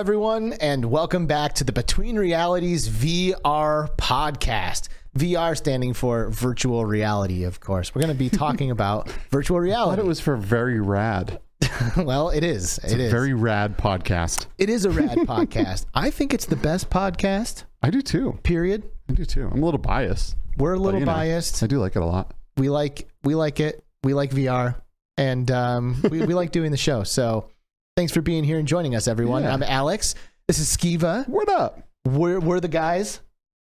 everyone, and welcome back to the Between Realities VR podcast. VR standing for virtual reality, of course. We're going to be talking about virtual I thought reality. it was for very rad. well, it is. It's It a is. very rad podcast. it is a rad podcast. I think it's the best podcast. I do too. Period. I do too. I'm a little biased. We're a but, little know, biased. I do like it a lot. We like we like it. We like VR, and um, we, we like doing the show. So, thanks for being here and joining us, everyone. Yeah. I'm Alex. This is Skeeva. What up? We're we're the guys.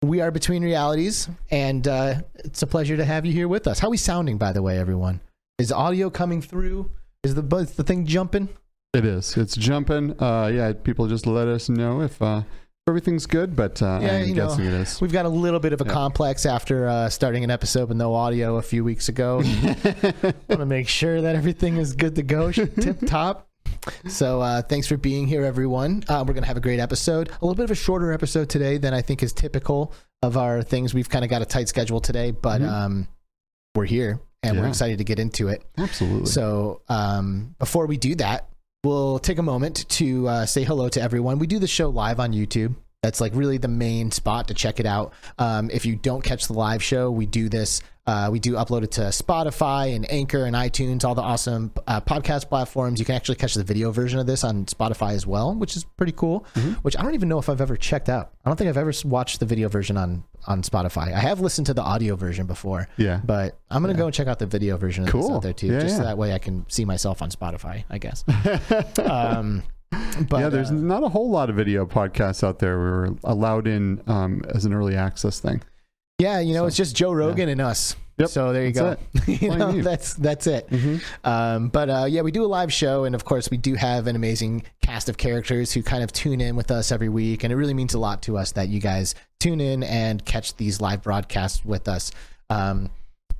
We are between realities, and uh, it's a pleasure to have you here with us. How are we sounding, by the way, everyone? Is audio coming through? Is the is the thing jumping? It is. It's jumping. Uh, yeah, people just let us know if uh, everything's good, but uh, Yeah, I'm you know, guessing it is. We've got a little bit of a Yeah. complex after uh, starting an episode with no audio a few weeks ago. want to make sure that everything is good to go, tip top. So uh, thanks for being here, everyone. Uh, we're gonna have a great episode. A little bit of a shorter episode today than I think is typical of our things. We've kind of got a tight schedule today, but Mhm. um, we're here and we're excited to get into it. Absolutely. So um, before we do that, we'll take a moment to uh, say hello to everyone. We do the show live on YouTube. That's like really the main spot to check it out. Um, if you don't catch the live show, we do this. Uh, we do upload it to Spotify and Anchor and iTunes, all the awesome uh, podcast platforms. You can actually catch the video version of this on Spotify as well, which is pretty cool. Mm-hmm. Which I don't even know if I've ever checked out. I don't think I've ever watched the video version on on Spotify. I have listened to the audio version before, yeah. but I'm gonna go and check out the video version of this Cool. out there too, Yeah, just so that way I can see myself on Spotify. I guess. um, but yeah, there's uh, not a whole lot of video podcasts out there. We were allowed in um, as an early access thing. yeah, you know, so, it's just Joe Rogan and us. Yep, So there you that's go. you know, that's that's it. Mm-hmm. Um, but uh, yeah, we do a live show, and of course, we do have an amazing cast of characters who kind of tune in with us every week, and it really means a lot to us that you guys tune in and catch these live broadcasts with us. Um,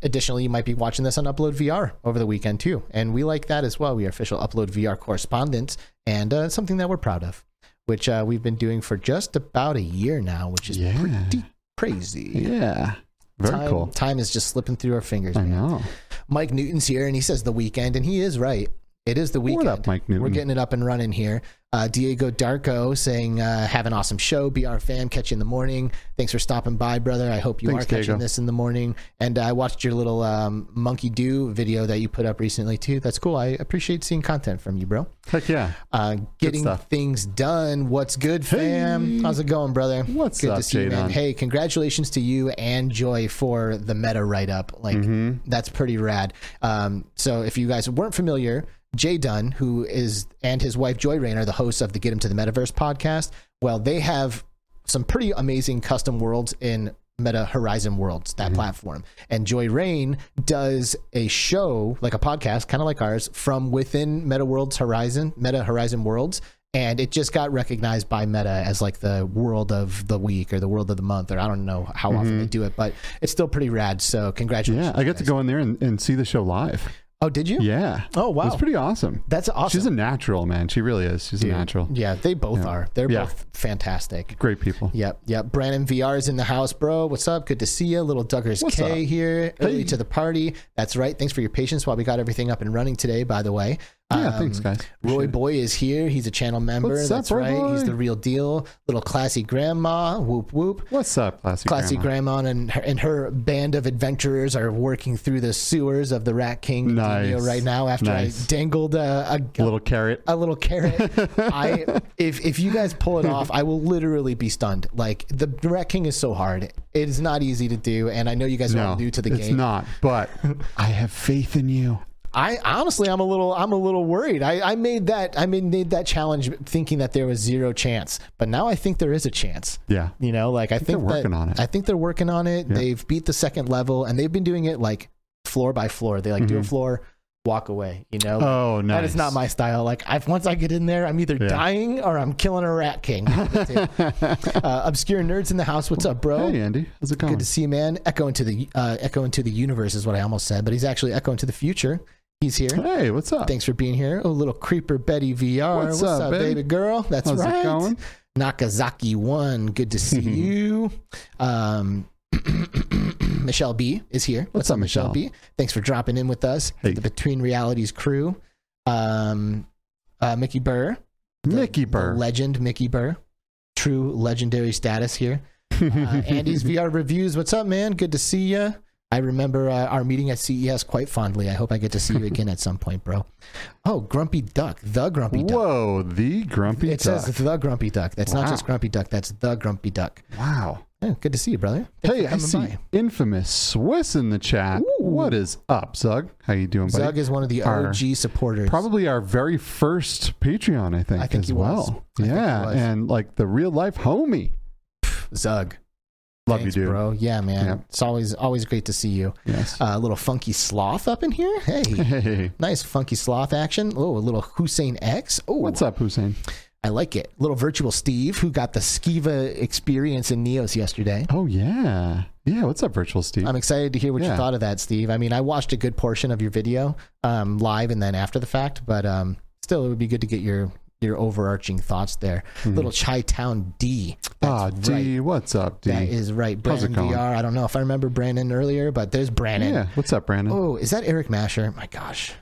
additionally, you might be watching this on Upload VR over the weekend too, and we like that as well. We are official Upload VR correspondents, and uh, something that we're proud of, which uh, we've been doing for just about a year now, which is Yeah. pretty crazy. Yeah. Very time, cool. Time is just slipping through our fingers. I man. know. Mike Newton's here, and he says the weekend, and he is right. It is the weekend. What up, Mike Newton? We're getting it up and running here. Uh, Diego Darko saying, uh, "Have an awesome show. Be our fan. Catch you in the morning. Thanks for stopping by, brother. I hope you Thanks, are catching Diego. this in the morning." And I watched your little um, monkey do video that you put up recently too. That's cool. I appreciate seeing content from you, bro. Heck yeah. Uh, getting things done. What's good, fam? Hey. How's it going, brother? What's good up, to see you, man. Hey, congratulations to you and Joy for the meta write up. Like Mhm. that's pretty rad. Um, so if you guys weren't familiar, Jay Dunn, who is and his wife Joy Rain are the hosts of the Get Him to the Metaverse podcast. Well, they have some pretty amazing custom worlds in Meta Horizon Worlds, that mm-hmm. platform. And Joy Rain does a show, like a podcast, kind of like ours, from within Meta Worlds Horizon, Meta Horizon Worlds. And it just got recognized by Meta as like the world of the week or the world of the month, or I don't know how often they mm-hmm. do it, but it's still pretty rad. So congratulations. Yeah, I get to go in there and, and see the show live. Oh, did you? Yeah. Oh, wow. It's pretty awesome. That's awesome. She's a natural, man. She really is. She's a natural. Yeah, they both Yeah. are. They're Yeah. both fantastic. Great people. Yep, yep. Brandon VR is in the house, bro. What's up? Good to see you. Little Duggars What's K up? here, early Hey. to the party. That's right. Thanks for your patience while we got everything up and running today. By the way, Yeah, Um, thanks, guys. Roy Appreciate it. Boy is here. He's a channel member. What's up, That's Roy right. He's the real deal. Little classy grandma. Whoop whoop. What's up, classy, Grandma? Classy grandma? grandma, and her, and her band of adventurers are working through the sewers of the Rat King Nice. Right now. After Nice. I dangled a, a, A little carrot. a little carrot. I if if you guys pull it off, I will literally be stunned. Like the Rat King is so hard. It is not easy to do, and I know you guys are No, new to the it's game. not. But I have faith in you. I honestly, I'm a little, I'm a little worried. I, I made that, I made, made that challenge thinking that there was zero chance, but now I think there is a chance. Yeah. You know, like I think, they're that- working on it. I think they're working on it. Yeah. They've beat the second level, and they've been doing it like floor by floor. They like do a Mhm. floor, walk away. You know, Oh, nice. That is not my style. Like, I, once I get in there, I'm either Yeah. dying or I'm killing a rat king. uh, obscure nerds in the house. What's up, bro? Hey, Andy. How's it going? Good to see you, man. Echo into the uh, echo into the universe is what I almost said, but he's actually echo into the future. He's here. Hey, what's up? Thanks for being here. Oh, little creeper Betty VR. What's up, baby? baby? girl? That's How's right. it going? Nakazaki one. Good to see you. Um, Michelle B is here. What's, What's up, up, Michelle? Michelle? B? Thanks for dropping in with us. Hey. The Between Realities crew. Um, uh, Mickey Burr. Mickey Burr. legend Mickey Burr, true legendary status here. Uh, Andy's VR reviews. What's up, man? Good to see you. I remember uh, our meeting at CES quite fondly. I hope I get to see you again at some point, bro. Oh, Grumpy Duck, the Grumpy Duck. Whoa, the grumpy It duck. says the Grumpy Duck. That's not Wow. just Grumpy Duck. That's the Grumpy Duck. wow. Yeah, good to see you, brother. Thanks Hey, I see by. infamous Swiss in the chat. What is up, Zug? How you doing, buddy? Zug is one of the Our- OG supporters. Probably our very first Patreon, I think, I think as he was. well. He yeah, was. and like the real life homie. Zug. Love Thanks, you, dude. bro. Yeah, man. Yeah. It's always always great to see you. Yes. Uh, a little funky sloth up in here. Hey, hey, nice funky sloth action. Oh, a little Hussein X. Oh, what's up, Hussein? I like it. Little virtual Steve who got the Skeeva experience in Neos yesterday. Oh yeah, yeah. What's up, Virtual Steve? I'm excited to hear what you thought of that, Steve. I mean, I watched a good portion of your video um, live and then after the fact, but um, still, it would be good to get your your overarching thoughts there. Little Chi Town D. Ah, right. D, what's up, D? That is right. Brandon? VR. I don't know if I remember Brandon earlier, but there's Brandon. yeah, what's up, Brandon? Oh, is that Eric Masher? My gosh.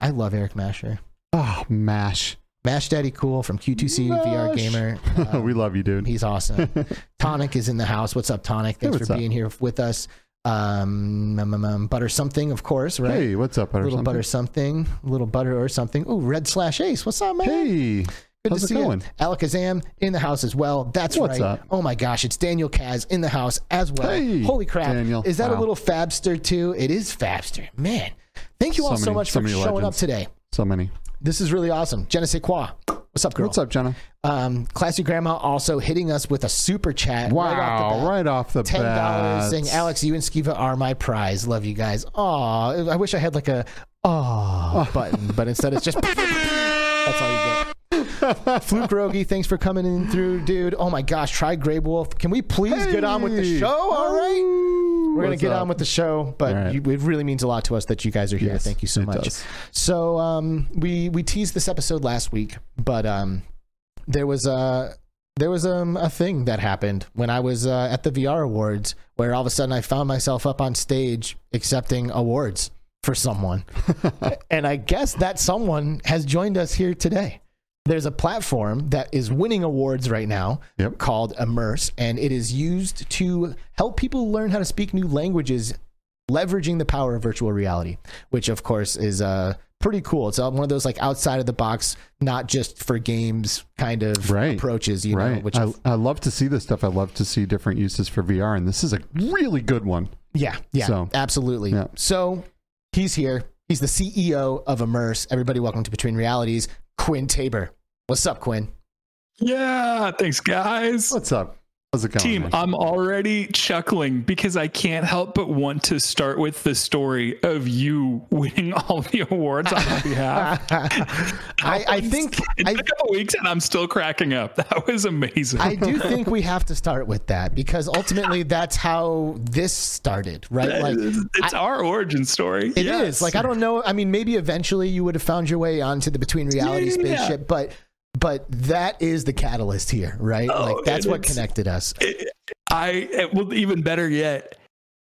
I love Eric Masher. Oh, Mash. Mash Daddy Cool from Q2C VR Gamer. Um, we love you, dude. He's awesome. Tonic is in the house. What's up, Tonic? Thanks what's for up? being here with us. Um, um, um, um, butter something, of course, right? Hey, what's up, butter little something? butter something, little butter or something. Ooh, red slash ace. What's up, man? Hey, Good how's to it see going? you. Alakazam in the house as well. That's What's right. up? Oh my gosh, it's Daniel Kaz in the house as well. Hey, Holy crap. Daniel. Is that a little Fabster too? It is Fabster. Man. Thank you all So so much for many showing legends. up today. So many. This is really awesome. Je ne sais quoi. What's up, girl? What's up, Jenna? Um, Classy Grandma also hitting us with a super chat. Wow, Right off the bat. right off the Ten bat. dollars saying Alex, you and Skeeva are my prize. Love you guys. Aw, I wish I had like a aw button, but instead it's just that's all you get. Fluke Rogi, thanks for coming in through, dude. Oh my gosh, try Grey Wolf. Can we please get on with the show? All right. We're gonna get up? on with the show, but All right. you, it really means a lot to us that you guys are here. Yes, Thank you so it much. does. So um, we we teased this episode last week, but um, there was a there was um, a thing that happened when I was uh, at the VR awards, where all of a sudden I found myself up on stage accepting awards for someone, and I guess that someone has joined us here today. There's a platform that is winning awards right now Yep. called Immerse, and it is used to help people learn how to speak new languages, leveraging the power of virtual reality, which of course is uh, pretty cool. It's uh, one of those like outside of the box, not just for games kind of Right. approaches, you know, which I, I love to see this stuff. I love to see different uses for VR, and this is a really good one. Yeah, yeah, So- absolutely. Yeah. So he's here. He's the CEO of Immerse. Everybody, welcome to Between Realities, Quinn Taber. What's up, Quinn? Yeah, thanks, guys. What's up? How's it going? Team, man? I'm already chuckling because I can't help but want to start with the story of you winning all the awards on my behalf. I, I think It's I, been a couple weeks and I'm still cracking up. That was amazing. I do think we have to start with that because ultimately that's how this started, right? Like it's our origin story. It is Yes. Like I don't know. I mean, maybe eventually you would have found your way onto the between reality Yeah, yeah, yeah. spaceship, but but that is the catalyst here, right? Oh, like that's what connected us. I it- well, even better yet.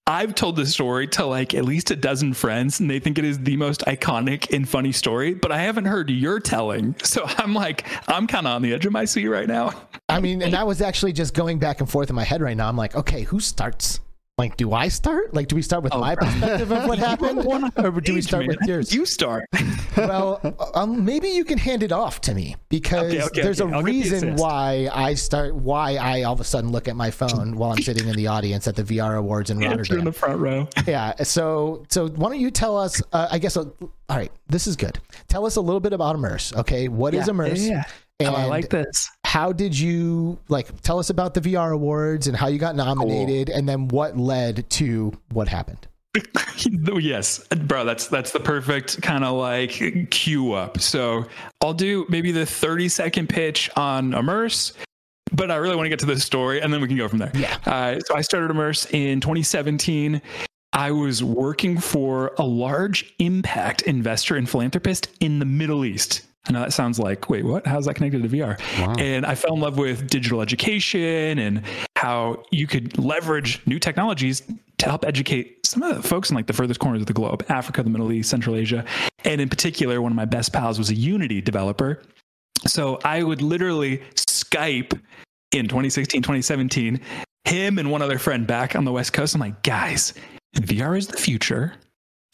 I've told this story to like at least a dozen friends, and they think it is the most iconic and funny story. But I haven't heard your telling, so I'm like, I'm kind of on the edge of my seat right now. I mean, and I was actually just going back and forth in my head right now. I'm like, okay, who starts? Like, do I start? Like, do we start with Oh, my perspective of what happened, or do we start with yours? You start. well, um, maybe you can hand it off to me because Okay, okay, there's okay. a I'll reason why I start, why I all of a sudden look at my phone while I'm sitting in the audience at the VR Awards in You're in the front row. yeah. So, so why don't you tell us? Uh, I guess. Uh, all right, this is good. Tell us a little bit about Immerse. Okay, what is Immerse? Yeah. And Oh, I like this. how did you like? Tell us about the VR Awards and how you got nominated, and then what led to what happened. yes, bro, that's that's the perfect kind of like cue up. So I'll do maybe the 30 second pitch on Immerse, but I really want to get to the story and then we can go from there. Yeah. Uh, so I started Immerse in 2017. I was working for a large impact investor and philanthropist in the Middle East. I know that sounds like, wait, what? How's that connected to VR? Wow. And I fell in love with digital education and how you could leverage new technologies to help educate some of the folks in like the furthest corners of the globe, Africa, the Middle East, Central Asia. And in particular, one of my best pals was a Unity developer. So I would literally Skype in 2016, 2017, him and one other friend back on the West Coast. I'm like, guys, VR is the future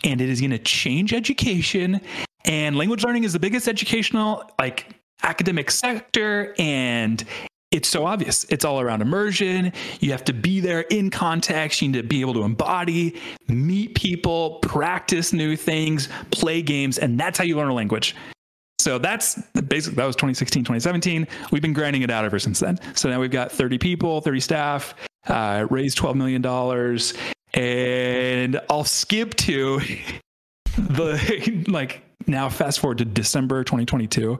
and it is going to change education. And language learning is the biggest educational, like academic sector. And it's so obvious. It's all around immersion. You have to be there in context. You need to be able to embody, meet people, practice new things, play games, and that's how you learn a language. So that's basically that was 2016, 2017. We've been grinding it out ever since then. So now we've got 30 people, 30 staff, uh, raised 12 million dollars, and I'll skip to the like now fast forward to December 2022.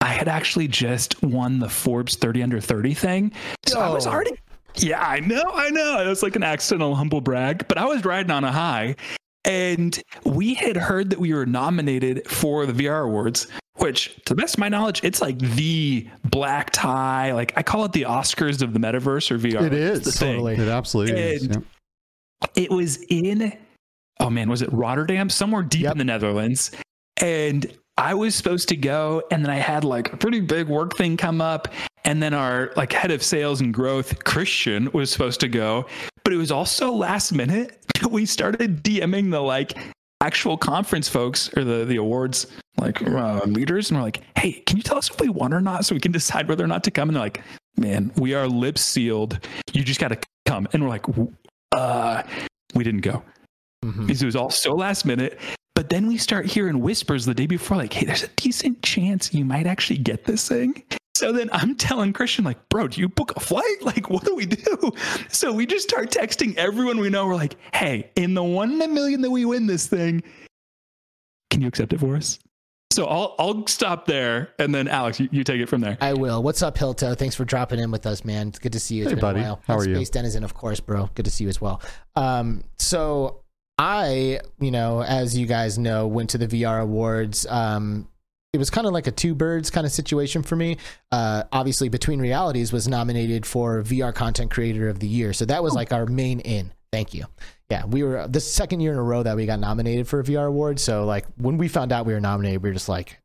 I had actually just won the Forbes 30 under 30 thing. So I was already yeah, I know, I know. It was like an accidental humble brag, but I was riding on a high. And we had heard that we were nominated for the VR Awards, which, to the best of my knowledge, it's like the black tie. Like I call it the Oscars of the metaverse or VR. It is. It's the thing. Totally. It absolutely is. Yeah. It was in, oh man, was it Rotterdam? Somewhere deep Yep. in the Netherlands. And I was supposed to go, and then I had like a pretty big work thing come up. And then our like head of sales and growth, Christian, was supposed to go, but it was also last minute. We started DMing the like actual conference folks or the the awards like uh, leaders, and we're like, "Hey, can you tell us if we won or not, so we can decide whether or not to come?" And they're like, "Man, we are lips sealed. You just got to come." And we're like, "Uh, we didn't go." Mhm. because it was all so last minute. But then we start hearing whispers the day before, like, hey, there's a decent chance you might actually get this thing. So then I'm telling Christian, like, bro, do you book a flight? Like, what do we do? So we just start texting everyone we know. We're like, hey, in the one in a million that we win this thing, can you accept it for us? So I'll I'll stop there, and then Alex, you, you take it from there. I will. What's up, Hilto? Thanks for dropping in with us, man. It's good to see you. It's Hey, been buddy. a while. How And are you? Space Denizen, of course, bro. Good to see you as well. Um, so I, you know, as you guys know, went to the VR awards. Um, it was kind of like a two birds kind of situation for me. Uh, obviously, Between Realities was nominated for VR Content Creator of the Year, so that was like our main in. Thank you. Yeah, we were the second year in a row that we got nominated for a VR award. So like when we found out we were nominated, we were just like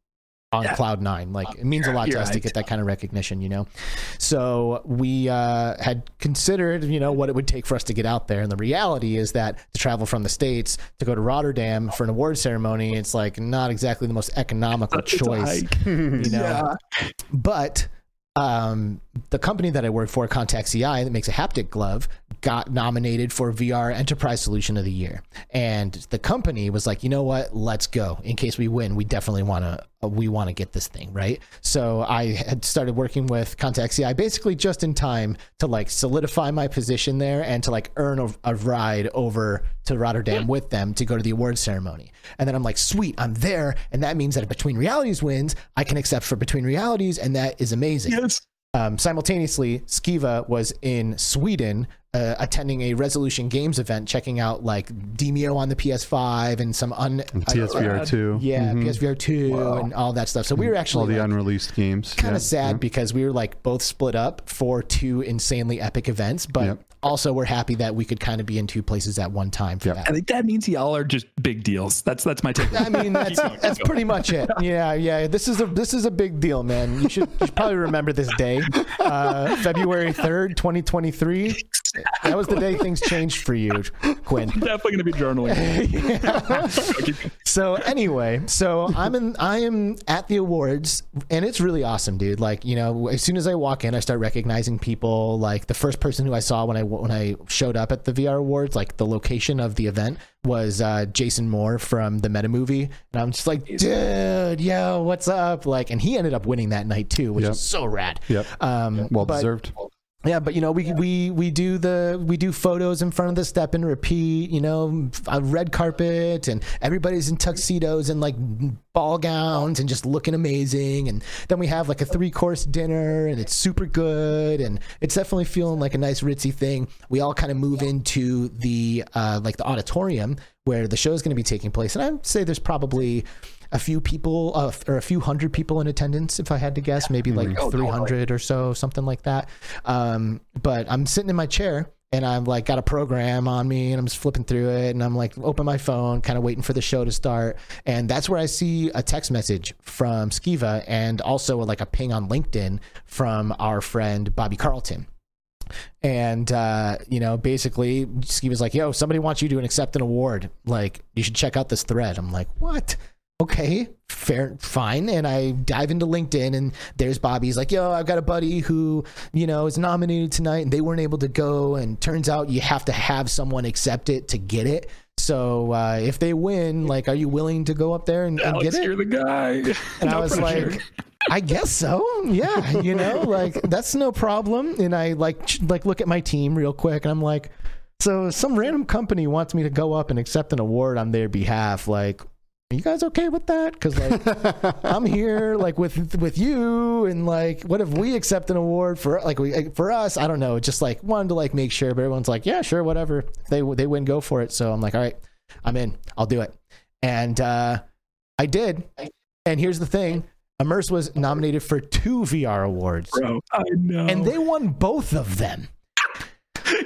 on Yeah. cloud nine. Like it means a lot to You're us to get that kind of recognition, you know. So we uh, had considered, you know, what it would take for us to get out there, and the reality is that to travel from the states to go to Rotterdam for an award ceremony, it's like not exactly the most economical choice, you know. But um, the company that I work for, Contact CI, that makes a haptic glove, got nominated for VR Enterprise Solution of the Year. And the company was like, you know what? Let's go. In case we win, we definitely want to. We want to get this thing right. So I had started working with Contact CI basically just in time to like solidify my position there and to like earn a, a ride over to Rotterdam with them to go to the awards ceremony. And then I'm like, sweet, I'm there, and that means that if Between Realities wins, I can accept for Between Realities, and that is amazing Yes. um, simultaneously, Skeeva was in Sweden uh, attending a Resolution Games event, checking out like Demeo on the PS5 and some un And PSVR two. yeah Mhm. PSVR two and all that stuff. So we were actually all the like, unreleased games. kind Yeah, of sad yeah. because we were like both split up for two insanely epic events, but Yep. also we're happy that we could kind of be in two places at one time for Yep. that. I think that means y'all are just big deals. That's that's my take. I mean, that's going, that's pretty much it. Yeah, yeah. This is a this is a big deal, man. You should, you should probably remember this day, uh, February third, twenty twenty three. That was the day things changed for you, Quinn. Definitely going to be journaling. So anyway, so I'm in I am at the awards and it's really awesome, dude. Like, you know, as soon as I walk in, I start recognizing people. Like the first person who I saw when I when I showed up at the VR awards, like the location of the event was uh, Jason Moore from the Meta movie. And I'm just like, dude, yo, what's up? Like, and he ended up winning that night too, which Yep. is so rad. Yep. Um, Well but- deserved. Yeah, but you know, we we we do the we do photos in front of the step and repeat. You know, a red carpet and everybody's in tuxedos and like ball gowns and just looking amazing. And then we have like a three course dinner and it's super good and it's definitely feeling like a nice ritzy thing. We all kind of move into the uh, like the auditorium where the show is going to be taking place, and I'd say there's probably a few people uh, or a few hundred people in attendance if i had to guess maybe like totally. 300 or so something like that um, but i'm sitting in my chair and I'm like got a program on me and I'm just flipping through it and I'm like open my phone, kind of waiting for the show to start. And that's where I see a text message from Skeeva and also like a ping on LinkedIn from our friend Bobby Carlton. And uh, you know, basically Skeeva's like, yo, somebody wants you to accept an award. Like, you should check out this thread. I'm like, what? Okay, fair, fine. And I dive into LinkedIn, and there's Bobby. He's like, yo, I've got a buddy who, you know, is nominated tonight, and they weren't able to go. And turns out you have to have someone accept it to get it. So uh, if they win, like, are you willing to go up there and, and Alex, get it? you're the guy. And No I was pressure. like, I guess so. Yeah, you know, like that's no problem. And I like like look at my team real quick, and I'm like, so some random company wants me to go up and accept an award on their behalf. Like, are you guys okay with that? Because like I'm here like with with you, and like, what if we accept an award for like we for us? I don't know. Just like wanted to like make sure, but everyone's like, yeah, sure, whatever. If they they win, go for it. So I'm like, all right, I'm in. I'll do it. And uh, I did. And here's the thing. Immerse was nominated for two VR awards, bro, I know. and they won both of them,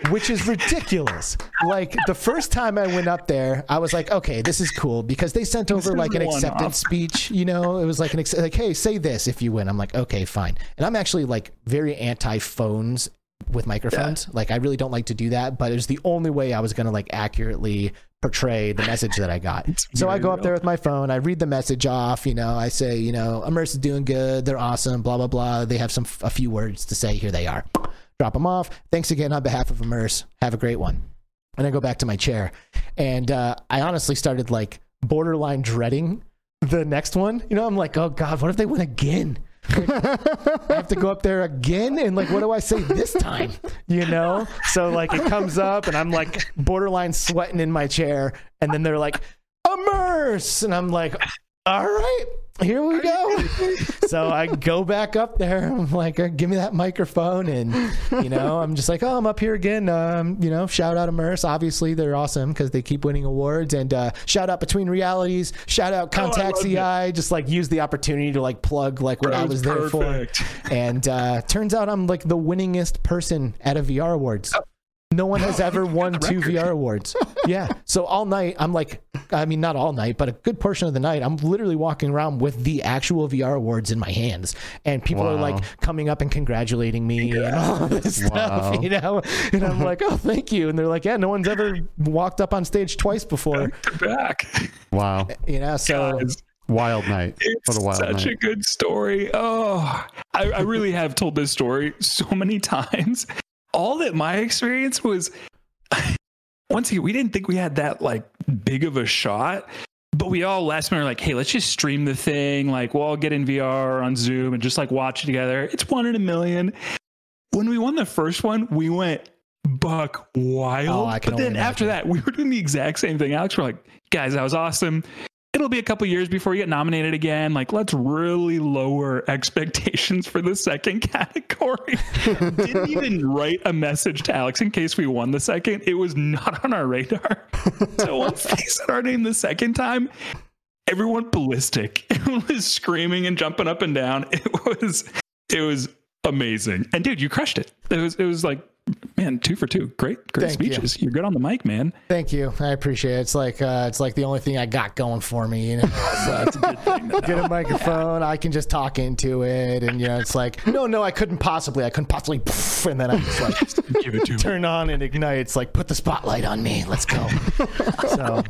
which is ridiculous. Like the first time I went up there, I was like, okay, this is cool because they sent over like an acceptance speech. You know, it was like an ex- like, hey, say this if you win. I'm like, okay, fine. And I'm actually like very anti phones with microphones. Like I really don't like to do that, but it was the only way I was gonna like accurately portray the message that I got. So I go up there with my phone. I read the message off. You know, I say, you know, Immerse is doing good. They're awesome. Blah blah blah. They have some a few words to say. Here they are. Drop them off. Thanks again on behalf of Immerse. Have a great one. And I go back to my chair, and uh, I honestly started like borderline dreading the next one. You know, I'm like, oh god, what if they win again? I have to go up there again and like what do I say this time? You know? So like it comes up and I'm like borderline sweating in my chair and then they're like immerse and I'm like all right, here we go. so I go back up there. I'm like, uh, give me that microphone. And, you know, I'm just like, oh, I'm up here again. Um, you know, shout out Immerse. Obviously, they're awesome because they keep winning awards. And uh, shout out Between Realities. Shout out Contact loved it. CI. Just like use the opportunity to like plug like what I was there perfect. for. And uh, turns out I'm like the winningest person at a VR awards. No one has ever won two VR awards. Yeah. So all night, I'm like, I mean, not all night, but a good portion of the night, I'm literally walking around with the actual VR awards in my hands. And people are like coming up and congratulating me and all this Wow. stuff, you know? And I'm like, oh, thank you. And they're like, yeah, no one's ever walked up on stage twice before, back. Wow. you know? So Guys, Wild night. It's What a wild such night. a good story. Oh, I, I really have told this story so many times. All that my experience was, once again, we didn't think we had that like big of a shot, but we all last minute were like, hey, let's just stream the thing. Like, we'll all get in VR or on Zoom and just like watch it together. It's one in a million. When we won the first one, we went buck wild. Oh, but then only after that, we were doing the exact same thing. Alex, we're like, guys, that was awesome it'll be a couple years before you get nominated again. Like, let's really lower expectations for the second category. Didn't even write a message to Alex in case we won the second. It was not on our radar. So once they said our name the second time, everyone ballistic. Everyone was screaming and jumping up and down. It was it was amazing. And dude, you crushed it. It was it was like man, two for two. Great, great Thank speeches. You. are good on the mic, man. thank you. I appreciate it. It's like, uh, it's like the only thing I got going for me, you know? Like, get a microphone. I can just talk into it, and you know, it's like, no, no, I couldn't possibly. I couldn't possibly. And then I just like Give it to me. turn on and ignite. It's like put the spotlight on me. Let's go. so,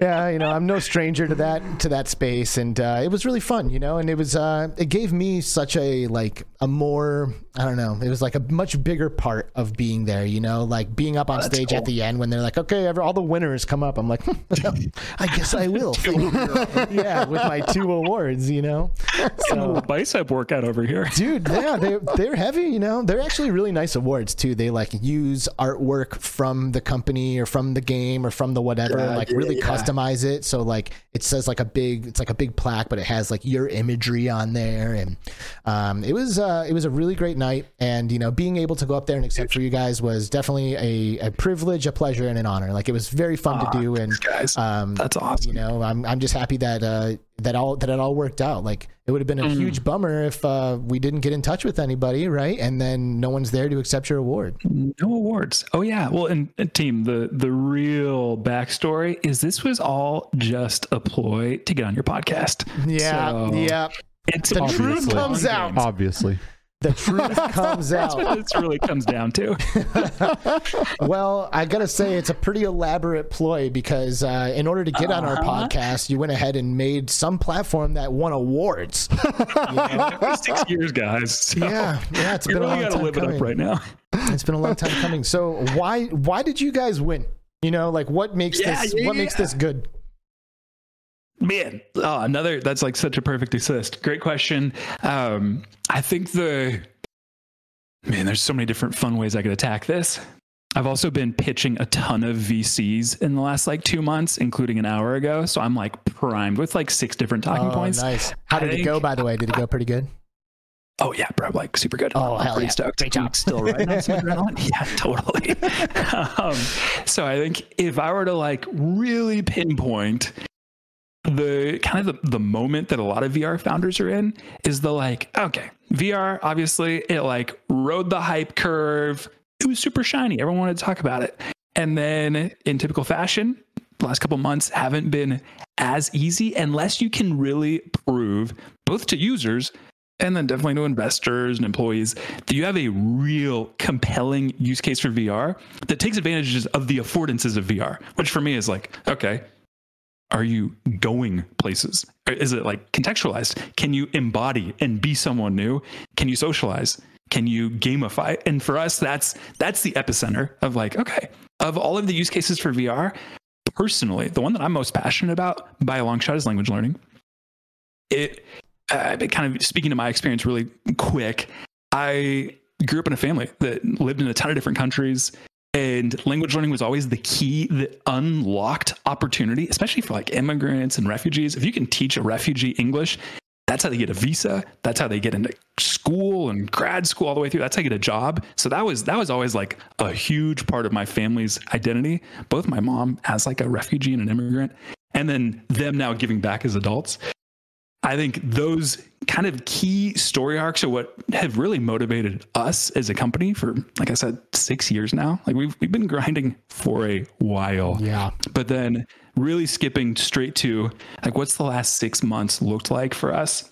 yeah, you know, I'm no stranger to that to that space, and uh, it was really fun, you know. And it was uh, it gave me such a like a more I don't know. It was like a much bigger part of being there, you know, like being up on that's stage cool. at the end when they're like, okay, every, all the winners come up. I'm like, I guess I will. yeah, with my two awards, you know. A So little bicep workout over here. dude yeah they, they're heavy you know they're actually really nice awards too they like use artwork from the company or from the game or from the whatever and like really customize it so like it says like a big it's like a big plaque but it has like your imagery on there and um, it was uh, it was a really great night and you know being able to go up there and accept for you guys was definitely a, a privilege a pleasure and an honor like it was very fun to do and guys. um, That's awesome. you know, I'm I'm just happy that uh, that all that it all worked out. Like it would have been a Mm. huge bummer if uh, we didn't get in touch with anybody, right? And then no one's there to accept your award. No awards. Oh yeah. Well, and, and team, the the real backstory is this was all just a ploy to get on your podcast. Yeah, So- yeah. It's The truth comes out. Obviously. The truth comes That's out. what this really comes down to. Well, I gotta say it's a pretty elaborate ploy because uh, in order to get on our Uh-huh. podcast, you went ahead and made some platform that won awards. Six years, guys. So yeah, yeah, it's been a long time live it coming. up right now. It's been a long time coming. So why why did you guys win? You know, like what makes Yeah, this yeah, what makes this good? Man, oh, another that's like such a perfect assist. Great question. Um, I think the man, there's so many different fun ways I could attack this. I've also been pitching a ton of VCs in the last like two months, including an hour ago. So I'm like primed with like six different talking Oh, points. nice. How I did it go? By the way, did it go pretty good? Oh yeah, bro, like super good. Oh, I'm hell pretty yeah. stoked. Great job. I'm Still riding on some adrenaline. Yeah, totally. um, so I think if I were to like really pinpoint the kind of the, the moment that a lot of VR founders are in is the like, okay, VR, obviously it like rode the hype curve. It was super shiny. Everyone wanted to talk about it. And then in typical fashion, the last couple months haven't been as easy unless you can really prove both to users and then definitely to investors and employees that you have a real compelling use case for VR that takes advantages of the affordances of VR, which for me is like, okay, are you going places? Is it like contextualized? Can you embody and be someone new? Can you socialize? Can you gamify? And for us, that's that's the epicenter of like, okay, of all of the use cases for VR, personally, the one that I'm most passionate about by a long shot is language learning. It uh, kind of speaking to my experience really quick, I grew up in a family that lived in a ton of different countries. And language learning was always the key that unlocked opportunity, especially for like immigrants and refugees. If you can teach a refugee English, that's how they get a visa. That's how they get into school and grad school all the way through. That's how you get a job. So that was that was always like a huge part of my family's identity. Both my mom as like a refugee and an immigrant, and then them now giving back as adults. I think those kind of key story arcs are what have really motivated us as a company for, like I said, six years now. Like we've we've been grinding for a while. Yeah. But then really skipping straight to like what's the last six months looked like for us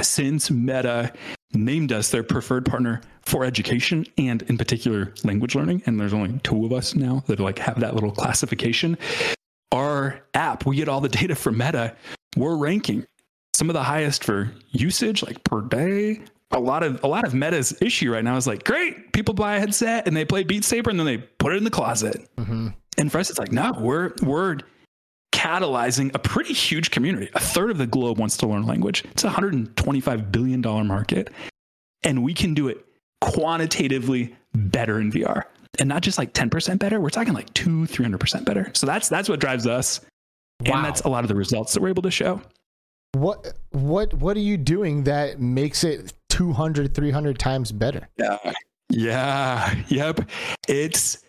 since Meta named us their preferred partner for education and in particular language learning. And there's only two of us now that like have that little classification. Our app, we get all the data from Meta. We're ranking some of the highest for usage, like per day. A lot of a lot of Meta's issue right now is like, great, people buy a headset and they play Beat Saber and then they put it in the closet. hmm And for us, it's like, no, we're we're catalyzing a pretty huge community. A third of the globe wants to learn language. It's a hundred and twenty-five billion dollar market, and we can do it quantitatively better in VR, and not just like ten percent better. We're talking like two, three hundred percent better. So that's that's what drives us, Wow. and that's a lot of the results that we're able to show. What what what are you doing that makes it 200 300 times better? Yeah. Yeah. Yep. It's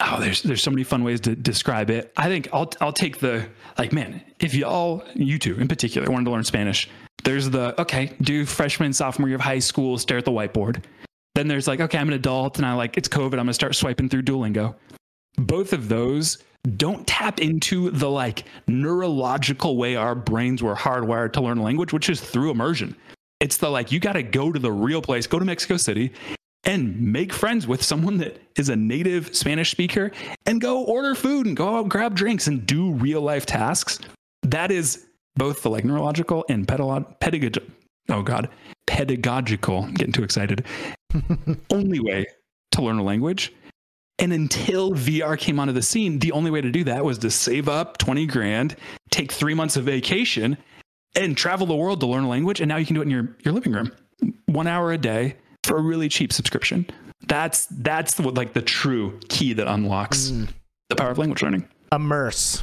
oh, there's there's so many fun ways to describe it. I think I'll I'll take the like, man, if y'all you two in particular wanted to learn Spanish, there's the okay, do freshman, sophomore year of high school, stare at the whiteboard. Then there's like, okay, I'm an adult and I like it's COVID, I'm gonna start swiping through Duolingo. Both of those don't tap into the like neurological way our brains were hardwired to learn language, which is through immersion. It's the like you got to go to the real place, go to Mexico City and make friends with someone that is a native Spanish speaker and go order food and go out grab drinks and do real life tasks. That is both the like neurological and pedagog pedagogical oh god, pedagogical, I'm getting too excited. only way to learn a language. And until VR came onto the scene, the only way to do that was to save up 20 grand, take three months of vacation, and travel the world to learn a language. And now you can do it in your, your living room, one hour a day for a really cheap subscription. That's that's the, like the true key that unlocks Mm. the power of language learning. Immerse.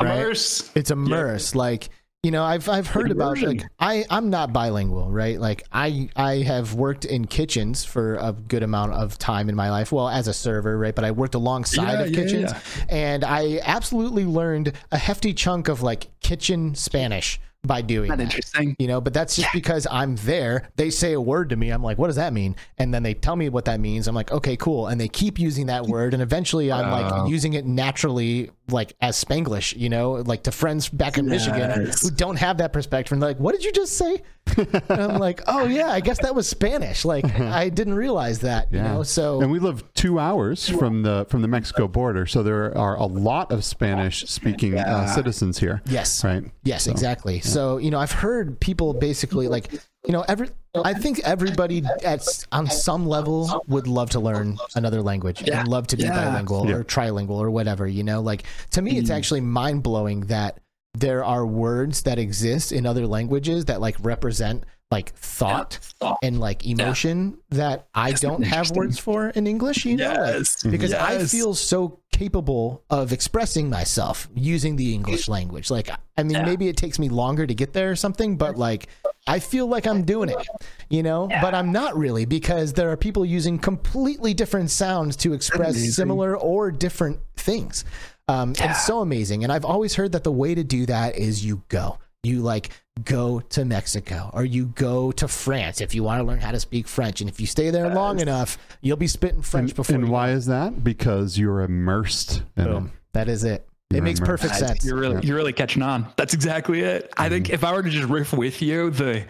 Right. Immerse. It's immerse. Like you know i've i've heard about like i i'm not bilingual right? Like i i have worked in kitchens for a good amount of time in my life. Well as a server right? But i worked alongside Yeah, of yeah, kitchens yeah. and i absolutely learned a hefty chunk of like kitchen spanish by doing Not that interesting. you know? But that's just because i'm there. They say a word to me. I'm like what does that mean? And then they tell me what that means. I'm like okay cool. And they keep using that word and eventually i'm Wow. like using it naturally like as spanglish you know like to friends back in michigan who don't have that perspective and they're like what did you just say? And i'm like oh yeah i guess that was spanish. Like i didn't realize that you know so and we live two hours from the from the Mexico border, so there are a lot of Spanish speaking uh, citizens here. yes. Right. Yes, exactly. So, you know, I've heard people basically like, you know, every I think everybody at on some level would love to learn another language Yeah. and love to be Yeah. bilingual Yeah. or trilingual or whatever, you know? Like to me it's mm. actually mind-blowing that there are words that exist in other languages that like represent like thought and like emotion that I That's don't have words for in English, you know? Like, Yes. Mm-hmm. because I feel so capable of expressing myself using the English language. Like, I mean, Yeah. maybe it takes me longer to get there or something, but like, I feel like I'm doing it, you know, but I'm not really because there are people using completely different sounds to express similar or different things. Um, It's so amazing. And I've always heard that the way to do that is you go. You like go to Mexico or you go to France if you want to learn how to speak French. And if you stay there long enough, you'll be spitting French And, before and why is that? Because you're immersed in it. Boom. That is it. It makes immersed. perfect Guys, sense. You're really, you're really catching on. That's exactly it. I think mm-hmm. if I were to just riff with you, the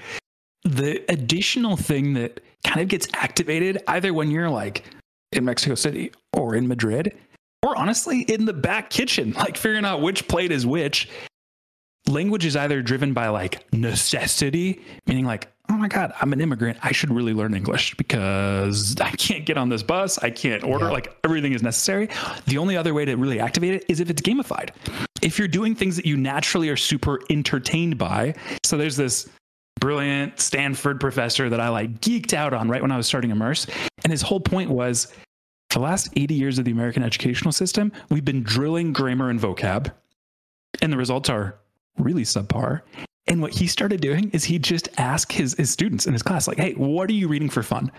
the additional thing that kind of gets activated either when you're like in Mexico City or in Madrid, or honestly in the back kitchen, like figuring out which plate is which. Language is either driven by like necessity, meaning like, oh my God, I'm an immigrant. I should really learn English because I can't get on this bus. I can't order. Yeah. Like everything is necessary. The only other way to really activate it is if it's gamified. If you're doing things that you naturally are super entertained by. So there's this brilliant Stanford professor that I like geeked out on right when I was starting Immerse. And his whole point was for the last 80 years of the American educational system, we've been drilling grammar and vocab. And the results are really subpar. And what he started doing is he'd just ask his, his students in his class, like, hey, what are you reading for fun?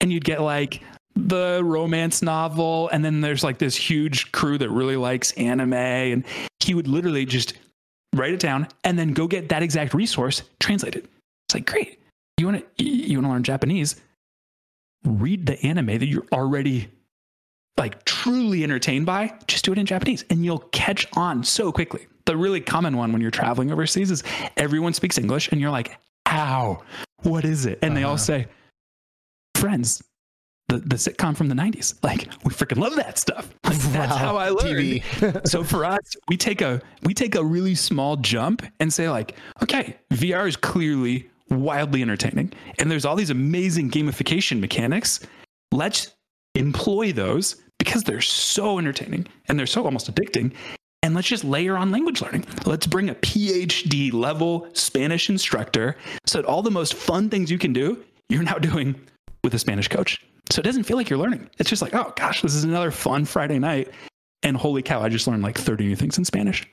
And you'd get like the romance novel. And then there's like this huge crew that really likes anime. And he would literally just write it down and then go get that exact resource, translate it. It's like, great. You want to you want to learn Japanese? Read the anime that you're already like truly entertained by. Just do it in Japanese, and you'll catch on so quickly. The really common one when you're traveling overseas is everyone speaks English, and you're like, "How? What is it?" And they all Uh-huh. say, "Friends." The, the sitcom from the 90s. Like, we freaking love that stuff. Like, that's Wow, how I learned so for us, we take a we take a really small jump and say like, okay, VR is clearly wildly entertaining, and there's all these amazing gamification mechanics. Let's employ those because they're so entertaining and they're so almost addicting. And let's just layer on language learning. Let's bring a PhD level Spanish instructor so that all the most fun things you can do, you're now doing with a Spanish coach. So it doesn't feel like you're learning. It's just like, oh gosh, this is another fun Friday night. And holy cow, I just learned like 30 new things in Spanish.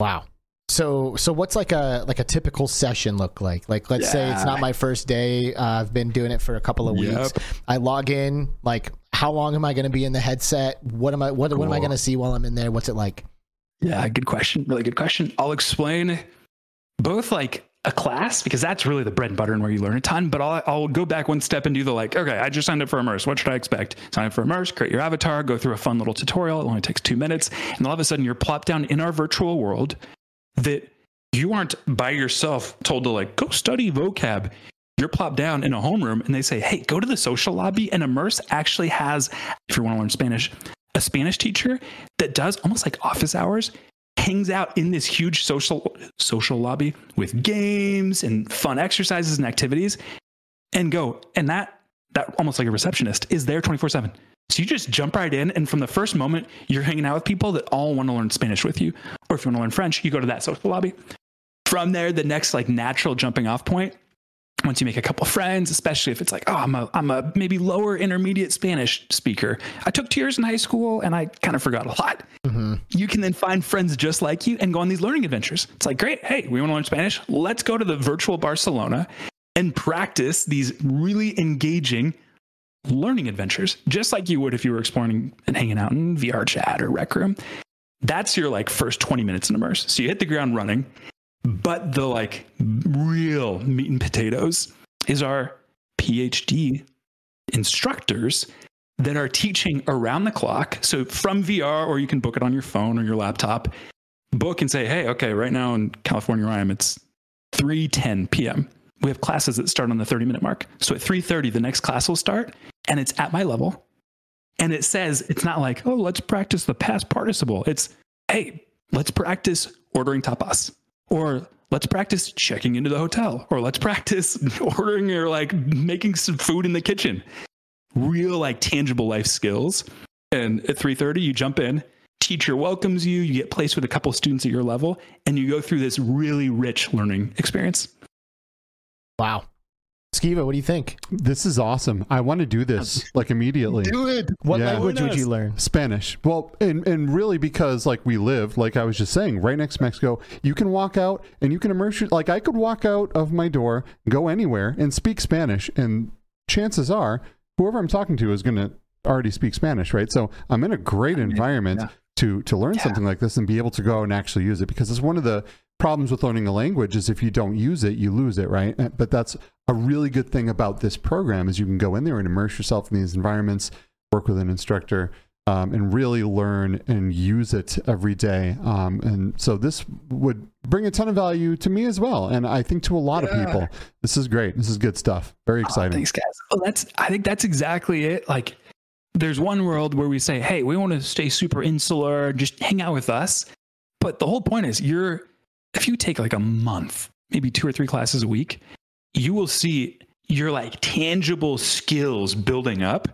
Wow. So so what's like a like a typical session look like? Like let's say it's not my first day. Uh, I've been doing it for a couple of Yep. weeks. I log in. Like how long am I going to be in the headset? What am I what what am I going to see while I'm in there? What's it like? Yeah, good question. Really good question. I'll explain both like a class because that's really the bread and butter and where you learn a ton. But I'll, I'll go back one step and do the like, okay, I just signed up for Immerse. What should I expect? Sign up for Immerse, create your avatar, go through a fun little tutorial. It only takes two minutes. And all of a sudden you're plopped down in our virtual world that you aren't by yourself told to like, go study vocab. You're plopped down in a homeroom and they say, hey, go to the social lobby. And Immerse actually has, if you want to learn Spanish, a Spanish teacher that does almost like office hours hangs out in this huge social social lobby with games and fun exercises and activities and go. And that that almost like a receptionist is there 24/7 so you just jump right in and from the first moment you're hanging out with people that all want to learn Spanish with you or if you want to learn French you go to that social lobby. From there the next like natural jumping off point once you make a couple friends, especially if it's like, oh, I'm a I'm a maybe lower intermediate Spanish speaker. I took two years in high school and I kind of forgot a lot. Mm-hmm. You can then find friends just like you and go on these learning adventures. It's like, great, hey, we want to learn Spanish. Let's go to the virtual Barcelona and practice these really engaging learning adventures, just like you would if you were exploring and hanging out in VR chat or Rec Room. That's your like first 20 minutes in immerse. So you hit the ground running, but the like real meat and potatoes is our PhD instructors that are teaching around the clock. So from VR, or you can book it on your phone or your laptop, book and say, hey, okay, right now in California where I am, it's 3:10 p.m. We have classes that start on the 30 minute mark. So at 3:30, the next class will start, and it's at my level. And it says it's not like, oh, let's practice the past participle. It's, hey, let's practice ordering tapas, or let's practice checking into the hotel, or let's practice ordering or like making some food in the kitchen. Real like tangible life skills. And at 3:30, you jump in. Teacher welcomes you. You get placed with a couple students at your level, and you go through this really rich learning experience. Wow. Skeeva, what do you think? This is awesome. I want to do this like immediately. Do it. What Yeah. language would you learn? Spanish. Well, and and really because like we live, like I was just saying, right next to Mexico, you can walk out and you can immerse your like I could walk out of my door, go anywhere and speak Spanish and chances are whoever I'm talking to is going to already speak Spanish, right? So I'm in a great environment yeah. to to learn something like this and be able to go and actually use it because it's one of the problems with learning a language is if you don't use it, you lose it, right? But that's a really good thing about this program is you can go in there and immerse yourself in these environments, work with an instructor, um, and really learn and use it every day. Um, and so this would bring a ton of value to me as well, and I think to a lot of people. This is great. This is good stuff. Very Oh, exciting. thanks, guys. Well, that's I think that's exactly it. Like, there's one world where we say, "Hey, we want to stay super insular, just hang out with us." But the whole point is, you're if you take like a month, maybe two or three classes a week, you will see your like tangible skills building up.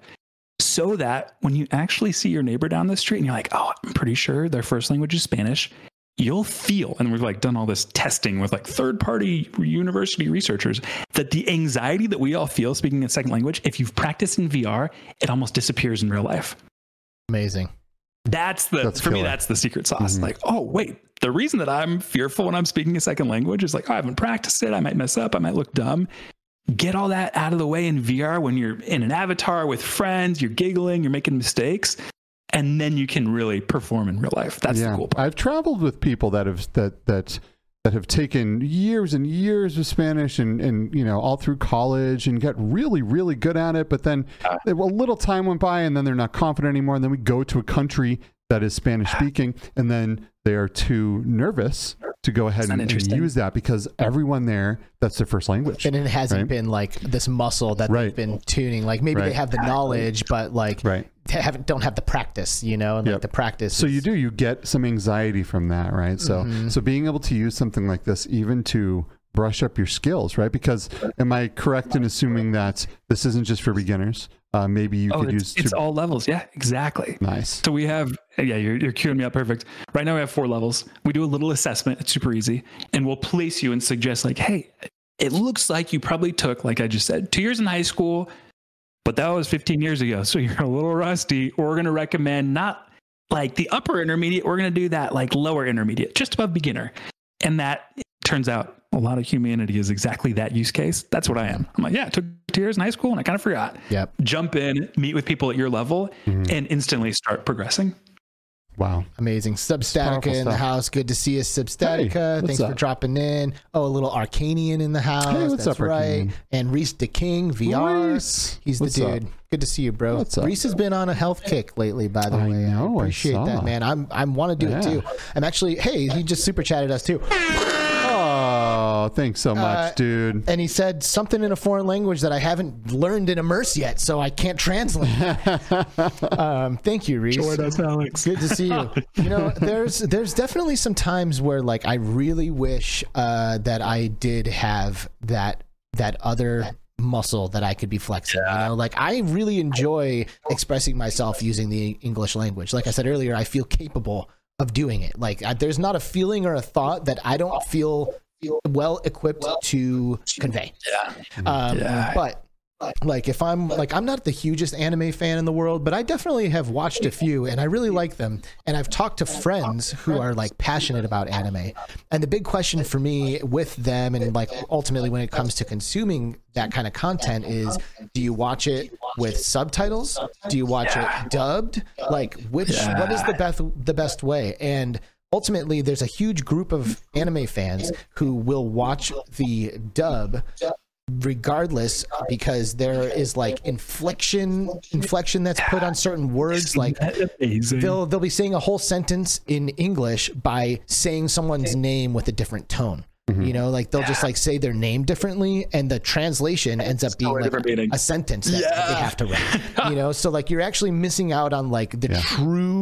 So that when you actually see your neighbor down the street and you're like, oh, I'm pretty sure their first language is Spanish, you'll feel, and we've like done all this testing with like third party university researchers, that the anxiety that we all feel speaking a second language, if you've practiced in VR, it almost disappears in real life. Amazing. That's the That's for me. That's the secret sauce. Mhm. Like, oh wait, the reason that I'm fearful when I'm speaking a second language is like oh, I haven't practiced it. I might mess up. I might look dumb. Get all that out of the way in VR when you're in an avatar with friends. You're giggling. You're making mistakes, and then you can really perform in real life. That's yeah, the cool part. I've traveled with people that have that that that have taken years and years of Spanish and and you know all through college and get really really good at it, but then a little time went by and then they're not confident anymore, and then we go to a country that is Spanish Ah. speaking, and then they are too nervous to go ahead and, and use that because everyone there that's their first language. And it hasn't Right. been like this muscle that Right. they've been tuning. Like maybe they have the knowledge, but like Right. they haven't don't have the practice, you know, and like the practice. So you do you get some anxiety from that, right? So Mm-hmm. so being able to use something like this even to brush up your skills, right? Because am I correct in assuming that this isn't just for beginners? Uh, maybe you Oh, could it's, use it's all levels. Yeah, exactly. nice. So we have, yeah, you're, you're queuing me up perfect. Right now we have four levels. We do a little assessment. It's super easy. And we'll place you and suggest, like, hey, it looks like you probably took, like I just said, two years in high school, but that was 15 years ago. So you're a little rusty. We're going to recommend not like the upper intermediate. We're going to do that like lower intermediate, just above beginner. And that turns out a lot of humanity is exactly that use case. That's what I am. I'm like, yeah, it took two years in high school and I kind of forgot Yep. jump in, meet with people at your level, Mhm. and instantly start progressing. Wow. Amazing. Substatica in the house. Good to see you, Substatica. Hey, what's Thanks for dropping in. Oh, a little Arcanian in the house. Hey, what's That's up, right. Arcanian? And Reese the King, VR. Reese, He's the dude. up? Good to see you, bro. What's up? Reese has been on a health kick lately, by the I way. know, I appreciate saw. that, man. I'm I want to do it too. I'm actually. Hey, he just super chatted us too, Oh, thanks so much, Uh, dude. and he said something in a foreign language that I haven't learned in Immerse yet, so I can't translate. um, thank you, Reese. Alex. Good to see you. You know, there's there's definitely some times where like I really wish uh, that I did have that that other muscle that I could be flexing. You know, like I really enjoy expressing myself using the English language. Like I said earlier, I feel capable of doing it. Like I, there's not a feeling or a thought that I don't feel well equipped to convey. Yeah. Um, Yeah. But like if I'm like I'm not the hugest anime fan in the world, but I definitely have watched a few and I really like them. And I've talked to friends who are like passionate about anime. And the big question for me with them and like ultimately when it comes to consuming that kind of content is do you watch it with subtitles? Do you watch it dubbed? Like which what is the best the best way? And ultimately there's a huge group of anime fans who will watch the dub regardless because there is like inflection inflection that's put on certain words. Like they'll they'll be saying a whole sentence in english by saying someone's name with a different tone. You know like they'll just like say their name differently and the translation ends up being like meaning. a sentence that Yeah. they have to write you know? So like you're actually missing out on like the true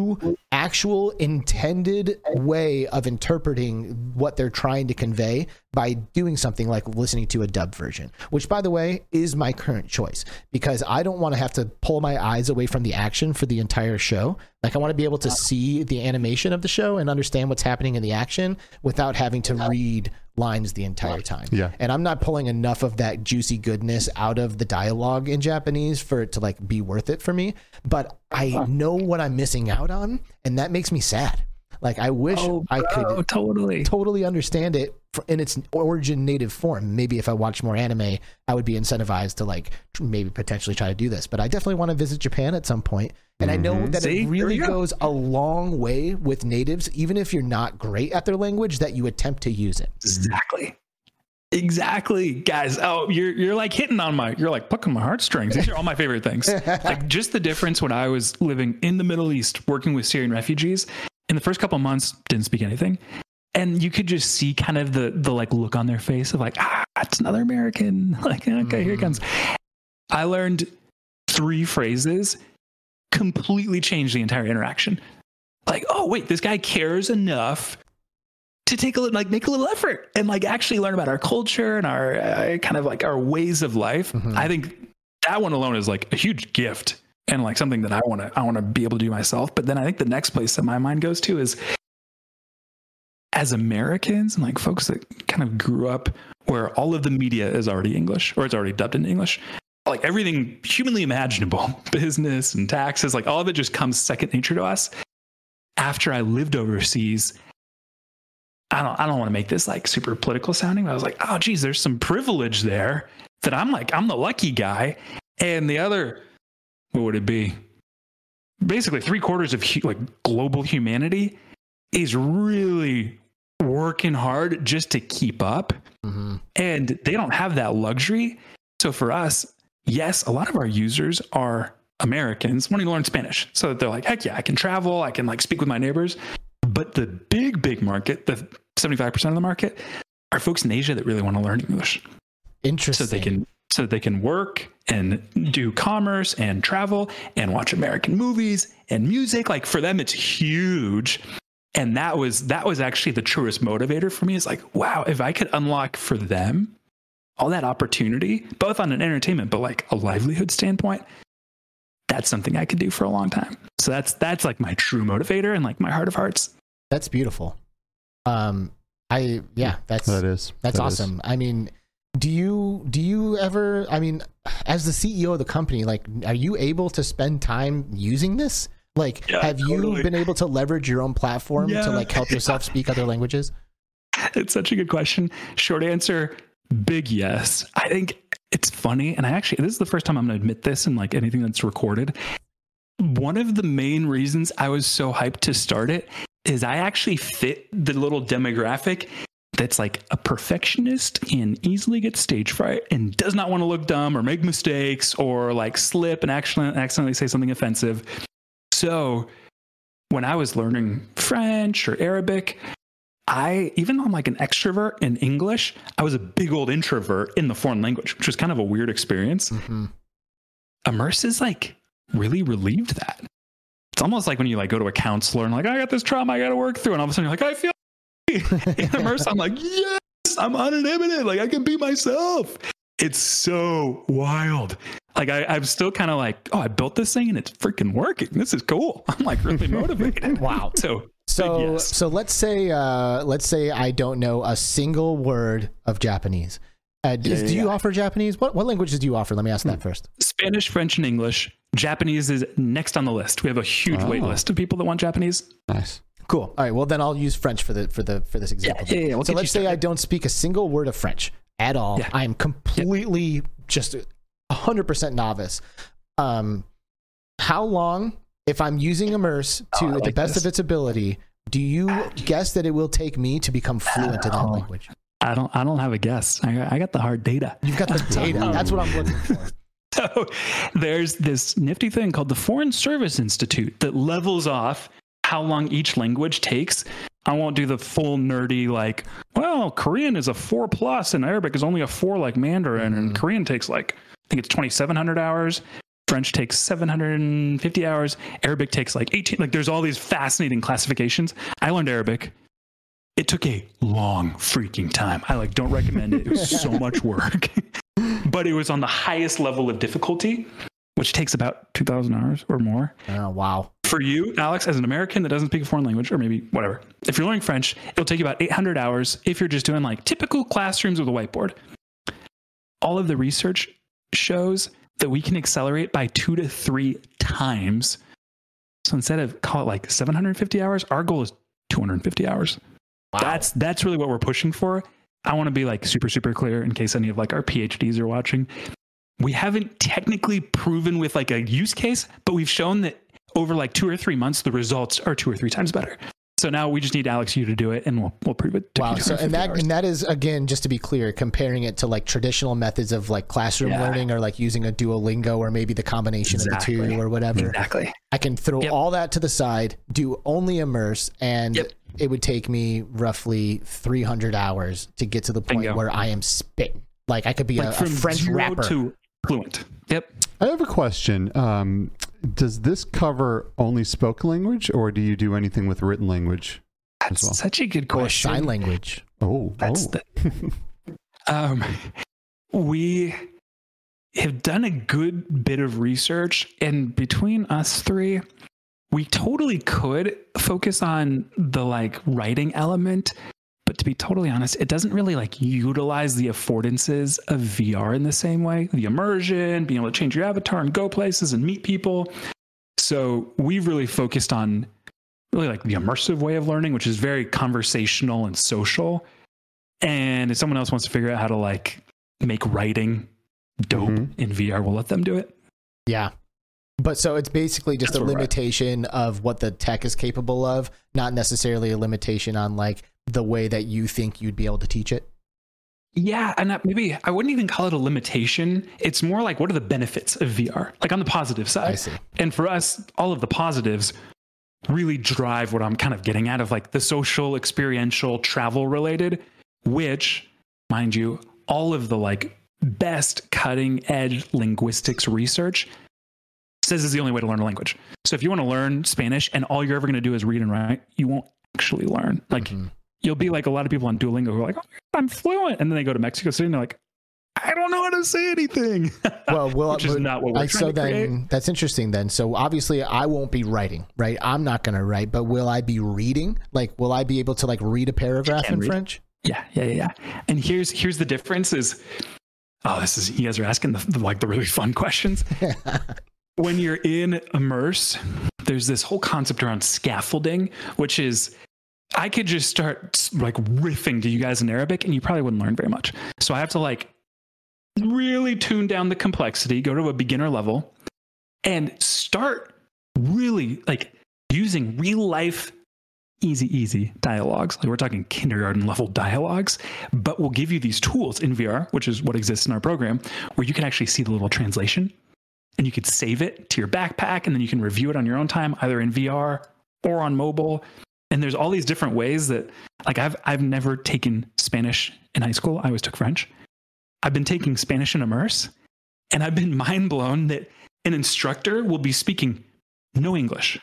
actual intended way of interpreting what they're trying to convey by doing something like listening to a dub version which by the way is my current choice because i don't want to have to pull my eyes away from the action for the entire show. Like i want to be able to see the animation of the show and understand what's happening in the action without having to read lines the entire time. Yeah. and i'm not pulling enough of that juicy goodness out of the dialogue in japanese for it to like be worth it for me. But i know what i'm missing out on and that makes me sad like i wish oh, i could Oh, totally. totally understand it in its origin native form. Maybe if I watch more anime, I would be incentivized to like maybe potentially try to do this. But I definitely want to visit Japan at some point. And I know mm-hmm. that See? it really go. goes a long way with natives, even if you're not great at their language, that you attempt to use it. Exactly. Exactly, guys. Oh, you're you're like hitting on my you're like plucking my heartstrings. These are all my favorite things. like just the difference when I was living in the Middle East working with Syrian refugees. In the first couple of months, didn't speak anything. And you could just see kind of the the like look on their face of like, ah, it's another American. Like, okay, here it comes. I learned three phrases, completely changed the entire interaction. Like, oh wait, this guy cares enough to take a little, like make a little effort and like actually learn about our culture and our uh, kind of like our ways of life. Mhm. I think that one alone is like a huge gift and like something that I want to I want to be able to do myself. But then I think the next place that my mind goes to is as Americans and like folks that kind of grew up where all of the media is already English or it's already dubbed in English. Like everything humanly imaginable, business and taxes, like all of it just comes second nature to us. After I lived overseas, I don't I don't want to make this like super political sounding, but I was like, oh geez, there's some privilege there that I'm like, I'm the lucky guy. And the other, what would it be? Basically, three quarters of like global humanity is really working hard just to keep up. Mm-hmm. And they don't have that luxury. So for us, yes, a lot of our users are Americans wanting to learn Spanish. So that they're like, heck yeah, I can travel, I can like speak with my neighbors. But the big, big market, the 75% of the market, are folks in Asia that really want to learn English so they can so they can work and do commerce and travel and watch American movies and music. Like for them, it's huge. And that was that was actually the truest motivator for me. Is like, wow, if I could unlock for them all that opportunity, both on an entertainment but like a livelihood standpoint, that's something I could do for a long time. So that's that's like my true motivator and like my heart of hearts. That's beautiful. Um, I yeah, that's That is. That's That is. awesome. I mean, do you do you ever? I mean, as the CEO of the company, like, are you able to spend time using this? Like, Yeah, have you been able to leverage your own platform Yeah. to like help yourself speak other languages? It's such a good question. Short answer, big yes. I think it's funny, and I actually this is the first time I'm going to admit this in like anything that's recorded. One of the main reasons I was so hyped to start it is I actually fit the little demographic that's like a perfectionist and easily gets stage fright and does not want to look dumb or make mistakes or like slip and actually accidentally say something offensive. So when I was learning French or Arabic, I even though I'm like an extrovert in English, I was a big old introvert in the foreign language, which was kind of a weird experience. hmm Immerse is like really relieved that. It's almost like when you like go to a counselor and like I got this trauma I got to work through, and all of a sudden you're like I feel. immersed. I'm like yes, I'm uninhibited, like I can be myself. It's so wild. Like I, I'm still kind of like, oh, I built this thing and it's freaking working. This is cool. I'm like really motivated. Wow. So So yes. so let's say uh, let's say I don't know a single word of Japanese. Uh, Yeah, do yeah, you offer Japanese? What what languages do you offer? Let me ask that first. Spanish, French, and English. Japanese is next on the list. We have a huge wait Oh. list of people that want Japanese. Nice. Cool. All right. Well, then I'll use French for the for the for this example. yeah, yeah, we'll so let's you say I don't speak a single word of French at all. Yeah. I am completely just hundred percent novice. Um, how long, if I'm using Immerse to Oh, I the best this. of its ability, do you guess that it will take me to become fluent in that Oh. language? I don't. I don't have a guess. I, I got the hard data. You've got the data. That's what I'm looking for. So there's this nifty thing called the Foreign Service Institute that levels off how long each language takes. I won't do the full nerdy like, well, Korean is a four plus and Arabic is only a four like Mandarin, and mm-hmm. Korean takes like I think it's 2,700 hours. French takes 750 hours. Arabic takes like 18. Like there's all these fascinating classifications. I learned Arabic. It took a long freaking time. I like don't recommend it. It was so much work. but it was on the highest level of difficulty, which takes about 2,000 hours or more. Oh, wow. For you, Alex, as an American that doesn't speak a foreign language, or maybe whatever, if you're learning French, it'll take you about 800 hours if you're just doing like typical classrooms with a whiteboard. All of the research shows that we can accelerate by two to three times. So instead of call it like 750 hours, our goal is 250 hours. That's that's really what we're pushing for. I want to be like super super clear in case any of like our PhDs are watching. We haven't technically proven with like a use case, but we've shown that over like 2 or 3 months the results are 2 or 3 times better. So now we just need Alex you to do it and we'll we'll prove it. Wow. So and that hours. and that is again just to be clear, comparing it to like traditional methods of like classroom Yeah. learning or like using a Duolingo or maybe the combination of the two or whatever. exactly. I can throw Yep. all that to the side, do only immerse, and Yep. it would take me roughly 300 hours to get to the point Bingo. where I am spitting. Like I could be Like a, a French rapper. to fluent. Yep. I have a question. Um, does this cover only spoken language, or do you do anything with written language as That's well? such a good or question. sign language. Oh, That's oh. the. um, we have done a good bit of research, and between us three, we totally could focus on the like writing element. But to be totally honest, it doesn't really like utilize the affordances of VR in the same way. The immersion, being able to change your avatar and go places and meet people. So we've really focused on really like the immersive way of learning, which is very conversational and social. And if someone else wants to figure out how to like make writing dope Mhm. in VR, we'll let them do it. Yeah. But so it's basically just That's a limitation of what the tech is capable of, not necessarily a limitation on like the way that you think you'd be able to teach it. Yeah, and that- maybe I wouldn't even call it a limitation. It's more like what are the benefits of VR? Like on the positive I side. see. And for us, all of the positives really drive what I'm kind of getting at of like the social, experiential, travel related, which, mind you, all of the like best cutting edge linguistics research says is the only way to learn a language. So if you want to learn Spanish and all you're ever going to do is read and write, you won't actually learn. Like Mhm. You'll be like a lot of people on Duolingo who are like, oh, I'm fluent. And then they go to Mexico City and they're like, I don't know how to say anything. Well, will Which is but- not what we're I- trying so to then create. that's interesting then. So obviously I won't be writing, right? I'm not going to write, but will I be reading? Like will I be able to like read a paragraph in read. French? Yeah, yeah, yeah, yeah. And here's here's the difference is oh, this is you guys are asking the, the like the really fun questions. when you're in immerse, there's this whole concept around scaffolding, which is I could just start like riffing to you guys in Arabic and you probably wouldn't learn very much. So I have to like really tune down the complexity, go to a beginner level, and start really like using real life easy, easy dialogues. Like we're talking kindergarten level dialogues, but we'll give you these tools in VR, which is what exists in our program, where you can actually see the little translation and you could save it to your backpack and then you can review it on your own time, either in VR or on mobile. And there's all these different ways that like I've I've never taken Spanish in high school. I always took French. I've been taking Spanish in Immerse, and I've been mind blown that an instructor will be speaking no English.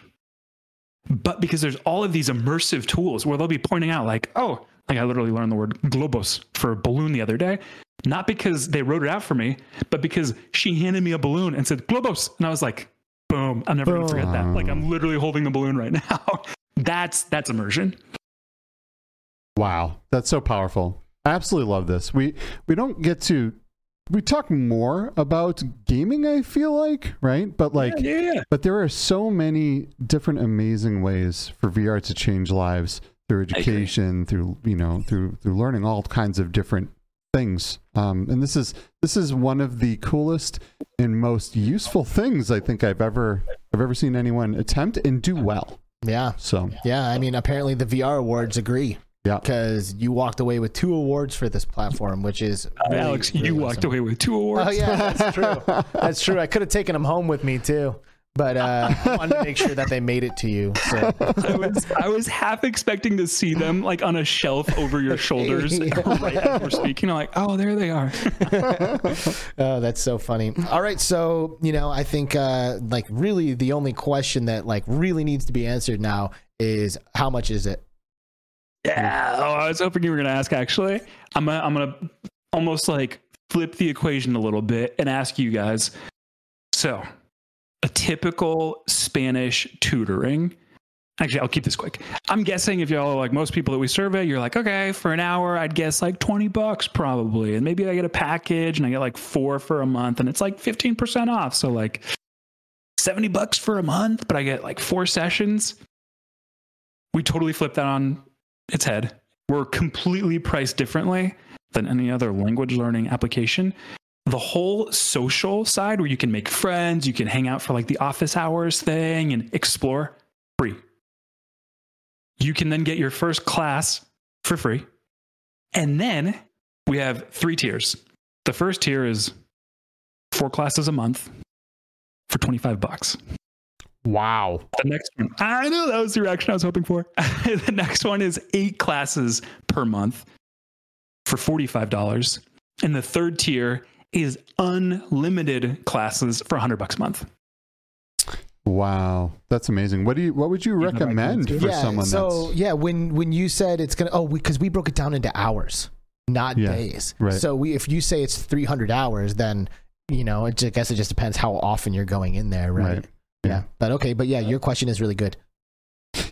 But because there's all of these immersive tools where they'll be pointing out, like, oh, like I literally learned the word globos for balloon the other day, not because they wrote it out for me, but because she handed me a balloon and said globos. And I was like, boom, I'm never gonna forget that. Like I'm literally holding the balloon right now. That's that's immersion. Wow, that's so powerful. I absolutely love this. We we don't get to we talk more about gaming, I feel like, right? But like yeah, yeah. but there are so many different amazing ways for VR to change lives through education, through you know, through through learning all kinds of different things. Um, and this is this is one of the coolest and most useful things I think I've ever I've ever seen anyone attempt and do well. Yeah. So Yeah. I mean, apparently the VR awards agree yeah, because you walked away with two awards for this platform, which is really, Alex, really you walked away with two awards. Oh yeah, that's true. That's true. I could have taken them home with me too, but uh, I wanted to make sure that they made it to you. So I was I was half expecting to see them like on a shelf over your shoulders right as we're speaking. I'm like, oh, there they are. Oh, that's so funny. All right, so you know, I think uh, like really the only question that like really needs to be answered now is how much is it? Yeah. Oh, I was hoping you were gonna ask. Actually, I'm gonna I'm gonna almost like flip the equation a little bit and ask you guys. So, a typical Spanish tutoring. Actually, I'll keep this quick. I'm guessing if y'all are like most people that we survey, you're like, okay, for an hour, I'd guess like 20 bucks probably. And maybe I get a package and I get like four for a month and it's like 15% off. So, like 70 bucks for a month, but I get like four sessions. We totally flip that on its head. We're completely priced differently than any other language learning application. The whole social side where you can make friends, you can hang out for like the office hours thing and explore free. You can then get your first class for free. And then we have three tiers. The first tier is four classes a month for 25 bucks. wow. The next one, I know that was the reaction I was hoping for. the next one is eight classes per month for $45. And the third tier is unlimited classes for 100 bucks a month. Wow, that's amazing. What do you? What would you Even if I can recommend too. for yeah. someone so that's? yeah, when when you said it's gonna oh because we, broke it down into hours, not Yeah, days. right. So we if you say it's 300 hours, then you know it, ju- I guess it just depends how often you're going in there, right? Right. Yeah. Yeah. But okay, but yeah, your question is really good.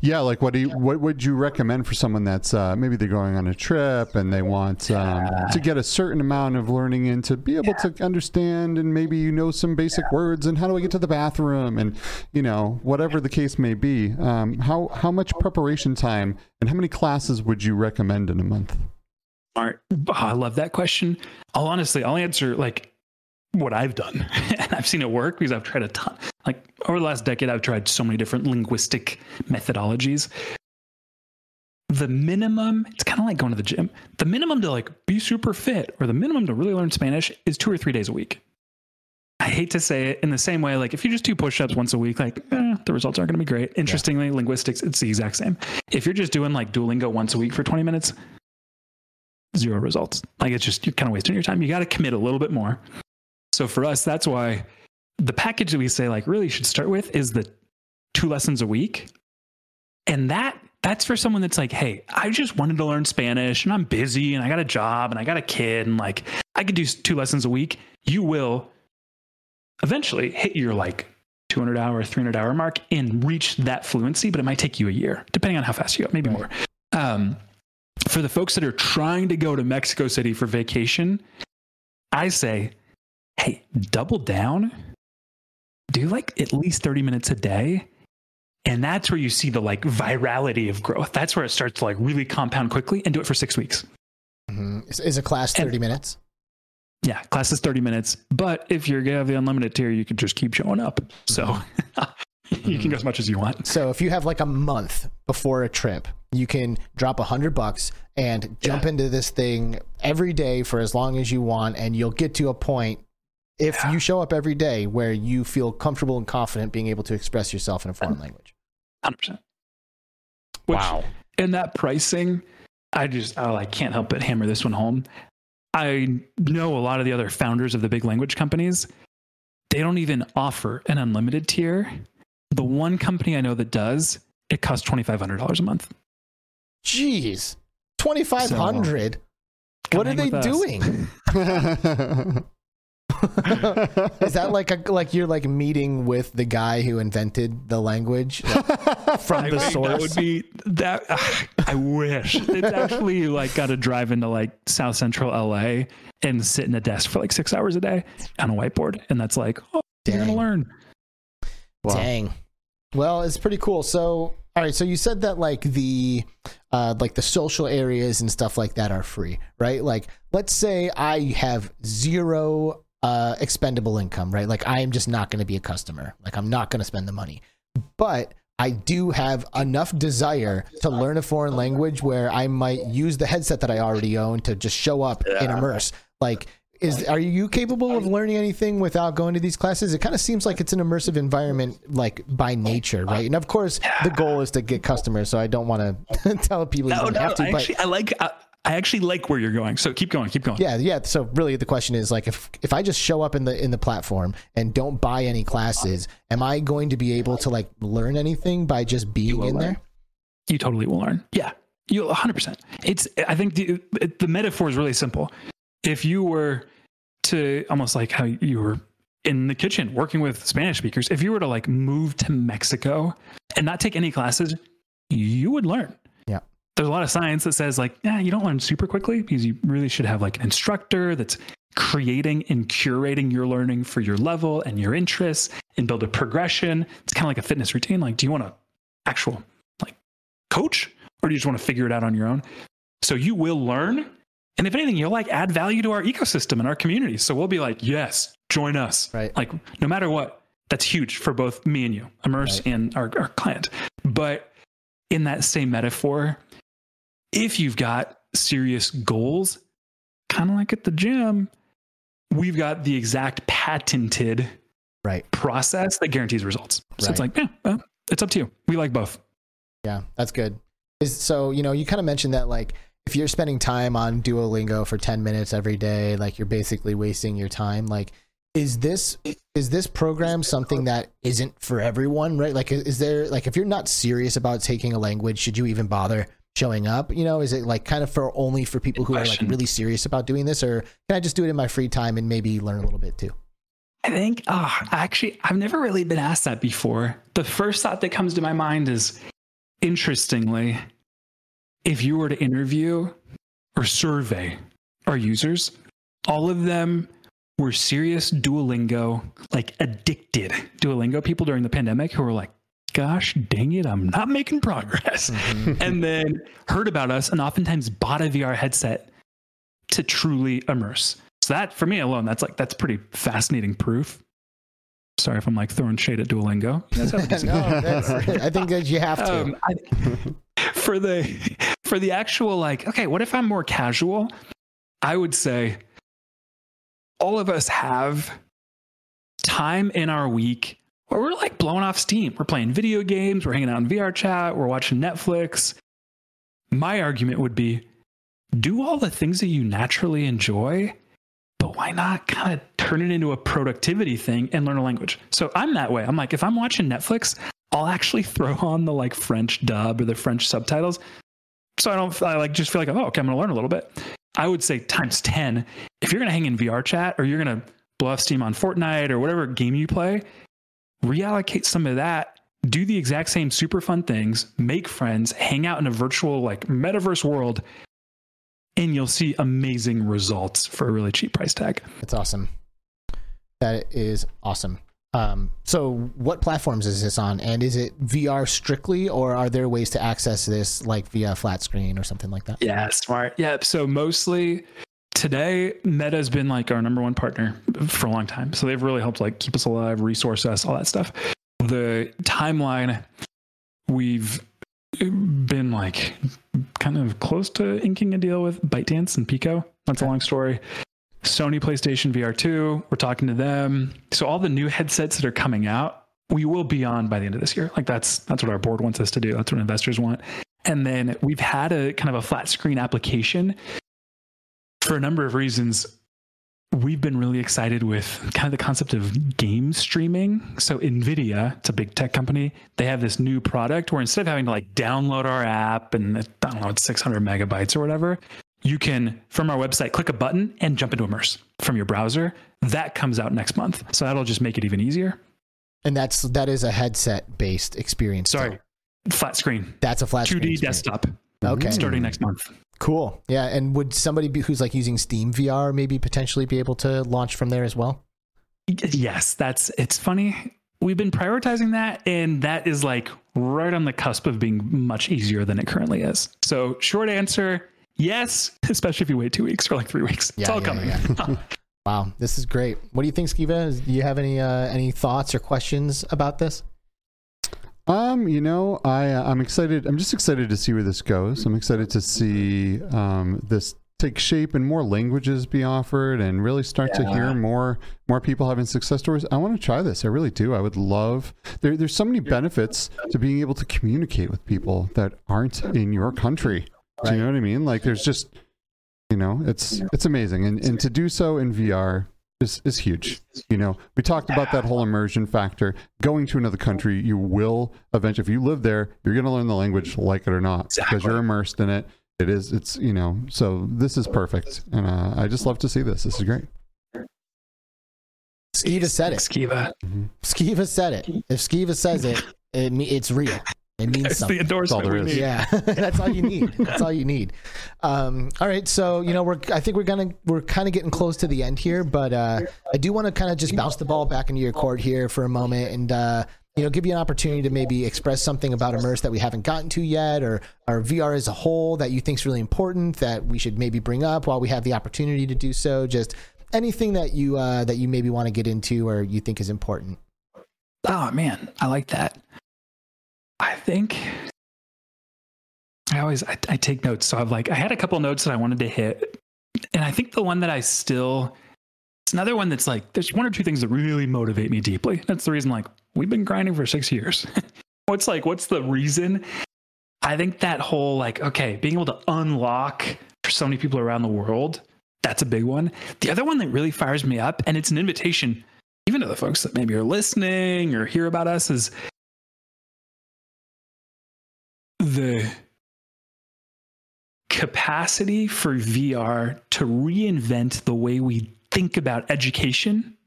Yeah, like what do you? What would you recommend for someone that's uh, maybe they're going on a trip and they want um, to get a certain amount of learning in to be able to understand and maybe you know some basic words and how do I get to the bathroom and you know whatever the case may be. Um, how how much preparation time and how many classes would you recommend in a month? Smart. Oh, I love that question. I'll honestly, I'll answer like what I've done. and I've seen it work because I've tried a ton. Like over the last decade, I've tried so many different linguistic methodologies. The minimum, it's kind of like going to the gym. The minimum to like be super fit or the minimum to really learn Spanish is two or three days a week. I hate to say it in the same way, like if you just do push ups once a week, like eh, the results aren't going to be great. Interestingly, linguistics, it's the exact same. If you're just doing like Duolingo once a week for 20 minutes, zero results. Like it's just, you're kind of wasting your time. You got to commit a little bit more. So for us, that's why the package that we say like really should start with is the two lessons a week. And that that's for someone that's like, hey, I just wanted to learn Spanish and I'm busy and I got a job and I got a kid and like I could do two lessons a week. You will eventually hit your like 200 hour, 300 hour mark and reach that fluency, but it might take you a year, depending on how fast you go, maybe more. Um, for the folks that are trying to go to Mexico City for vacation, I say, hey, double down, do like at least 30 minutes a day. And that's where you see the like virality of growth. That's where it starts to like really compound quickly and do it for six weeks. Mhm. Is, is a class And- 30 minutes? Yeah, class is 30 minutes. But if you're gonna have the unlimited tier, you can just keep showing up. So you can go as much as you want. So if you have like a month before a trip, you can drop a hundred bucks and jump into this thing every day for as long as you want, and you'll get to a point if Yeah. you show up every day where you feel comfortable and confident being able to express yourself in a foreign language. 100%. Which, in that pricing, I just oh, I can't help but hammer this one home. I know a lot of the other founders of the big language companies, they don't even offer an unlimited tier. The one company I know that does, it costs twenty five hundred dollars a month. Jeez, twenty five hundred. Come What are they doing? Is that like a like you're like meeting with the guy who invented the language? Like, from I the think source. That would be that. ugh, I wish it's actually like got to drive into like South Central LA and sit in a desk for like six hours a day on a whiteboard, and that's like, oh, you're Dang. gonna learn. Wow. Dang. Well, it's pretty cool. So, all right. So you said that like the, uh, like the social areas and stuff like that are free, right? Like, let's say I have zero uh, expendable income, right? Like, I am just not going to be a customer. Like, I'm not going to spend the money, but I do have enough desire to learn a foreign language where I might use the headset that I already own to just show up and immerse. Like, is are you capable of learning anything without going to these classes? It kind of seems like it's an immersive environment, like by nature, right? And of course, the goal is to get customers. So I don't want to tell people you No, don't no, have to, I but actually, I like. I, I actually like where you're going. So keep going, keep going. yeah, yeah. So really, the question is like, if if I just show up in the in the platform and don't buy any classes, am I going to be able to like learn anything by just being in learn. there? you totally will learn. Yeah, you 100%. It's I think the the metaphor is really simple. If you were to almost like how you were in the kitchen working with Spanish speakers, if you were to like move to Mexico and not take any classes, you would learn. There's a lot of science that says like, yeah, you don't learn super quickly because you really should have like an instructor that's creating and curating your learning for your level and your interests and build a progression. It's kind of like a fitness routine. Like, do you want to actual like coach or do you just want to figure it out on your own? So you will learn. And if anything, you'll like add value to our ecosystem and our community. So we'll be like, yes, join us. Right. Like no matter what, that's huge for both me and you, Immerse Right. and our, our client. But in that same metaphor, if you've got serious goals, kind of like at the gym, we've got the exact patented Right. process that guarantees results. So it's like, yeah, uh, it's up to you. We like both. Yeah, that's good. Is so you know you kind of mentioned that like if you're spending time on Duolingo for 10 minutes every day, like you're basically wasting your time. Like, is this is this program something that isn't for everyone? Right? Like, is there like if you're not serious about taking a language, should you even bother showing up? You know, is it like kind of for only for people who are like really serious about doing this, or can I just do it in my free time and maybe learn a little bit too? I think, oh, actually, I've never really been asked that before. The first thought that comes to my mind is interestingly, if you were to interview or survey our users, all of them were serious Duolingo, like addicted Duolingo people during the pandemic who were like, gosh dang it, I'm not making progress. and then heard about us and oftentimes bought a VR headset to truly immerse. So that for me alone, that's like that's pretty fascinating proof. Sorry if I'm like throwing shade at Duolingo. You guys have a decent- no, that's, I think that you have to. um, I, for the for the actual like, okay, what if I'm more casual? I would say all of us have time in our week we're like blowing off steam. We're playing video games, we're hanging out in VR chat, we're watching Netflix. My argument would be do all the things that you naturally enjoy, but why not kind of turn it into a productivity thing and learn a language? So I'm that way. I'm like, if I'm watching Netflix, I'll actually throw on the like French dub or the French subtitles. So I don't, I like just feel like, oh, okay, I'm to learn a little bit. I would say times 10. If you're to hang in VR chat or you're to blow off steam on Fortnite or whatever game you play, reallocate some of that. Do the exact same super fun things, make friends, hang out in a virtual like metaverse world, and you'll see amazing results for a really cheap price tag. That's awesome. That is awesome. Um, so, what platforms is this on? And is it VR strictly, or are there ways to access this like via flat screen or something like that? Yeah, smart. Yeah. So mostly today, Meta's been like our number one partner for a long time. So they've really helped like keep us alive, resource us, all that stuff. The timeline, we've been like kind of close to inking a deal with ByteDance and Pico. That's a long story. Sony PlayStation VR 2, we're talking to them. So all the new headsets that are coming out, we will be on by the end of this year. Like that's that's what our board wants us to do. That's what investors want. And then we've had a kind of a flat screen application for a number of reasons. We've been really excited with kind of the concept of game streaming. So Nvidia, it's a big tech company, they have this new product where instead of having to like download our app and I don't know, it's 600 megabytes or whatever, you can from our website click a button and jump into Immerse from your browser. That comes out next month. So that'll just make it even easier. And that's that is a headset based experience. Sorry. flat screen, That's a flat 2D screen. screen. desktop, Okay. starting next month. Cool. Yeah. And would somebody be, who's like using Steam VR maybe potentially be able to launch from there as well? Yes, that's it's funny. We've been prioritizing that, and that is like right on the cusp of being much easier than it currently is. So, short answer, yes, especially if you wait two weeks or like three weeks. it's all yeah, coming. yeah. Wow, this is great. What do you think, Skeeva? Do you have any uh, any thoughts or questions about this? Um, you know, I uh, I'm excited. I'm just excited to see where this goes. I'm excited to see um, this take shape and more languages be offered, and really start to hear more more people having success stories. I want to try this. I really do. I would love. There, there's so many benefits to being able to communicate with people that aren't in your country. Do you know what I mean? Like, there's just, you know, it's it's amazing, and and to do so in VR is is huge. You know, we talked about that whole immersion factor. Going to another country, you will eventually, if you live there, you're going to learn the language, like it or not, because you're immersed in it. It is, it's you know, so this is perfect, and uh, I just love to see this. This is great. Skeeva said it. Skeeva. Skeeva said it. If Skeeva says it, it it's real. It means That's the something. endorsement there we is. need. Yeah, that's all you need. That's all you need. Um, all right, so you know we're I think we're gonna we're kind of getting close to the end here, but uh, I do want to kind of just bounce the ball back into your court here for a moment and uh, you know give you an opportunity to maybe express something about immerse that we haven't gotten to yet, or or VR as a whole that you think is really important that we should maybe bring up while we have the opportunity to do so. Just anything that you uh, that you maybe want to get into or you think is important. Oh man, I like that. I think I always I, I take notes. So I've like I had a couple notes that I wanted to hit, and I think the one that I still it's another one that's like there's one or two things that really motivate me deeply. That's the reason like we've been grinding for six years. what's like what's the reason? I think that whole like okay being able to unlock for so many people around the world that's a big one. The other one that really fires me up, and it's an invitation even to the folks that maybe are listening or hear about us is the capacity for VR to reinvent the way we think about education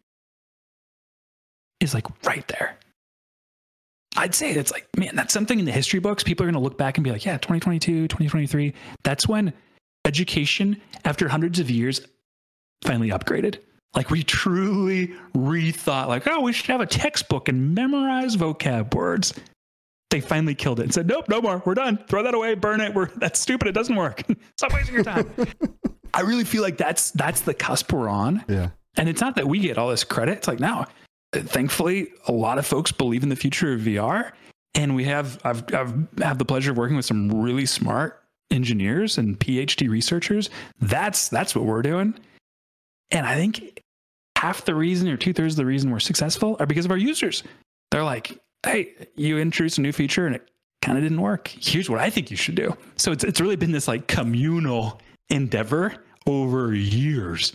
is like right there. I'd say it's like, man, that's something in the history books. People are going to look back and be like, yeah, 2022, 2023. That's when education, after hundreds of years, finally upgraded. Like we truly rethought, like, oh, we should have a textbook and memorize vocab words. They finally killed it and said, nope, no more. We're done. Throw that away, burn it. We're that's stupid. It doesn't work. Stop wasting your time. I really feel like that's that's the cusp we're on. Yeah. And it's not that we get all this credit. It's like now, thankfully, a lot of folks believe in the future of VR, and we have I've I've had the pleasure of working with some really smart engineers and PhD researchers. That's that's what we're doing, and I think half the reason or two thirds of the reason we're successful are because of our users. They're like, "Hey, you introduced a new feature and it kind of didn't work. Here's what I think you should do." So it's it's really been this like communal endeavor over years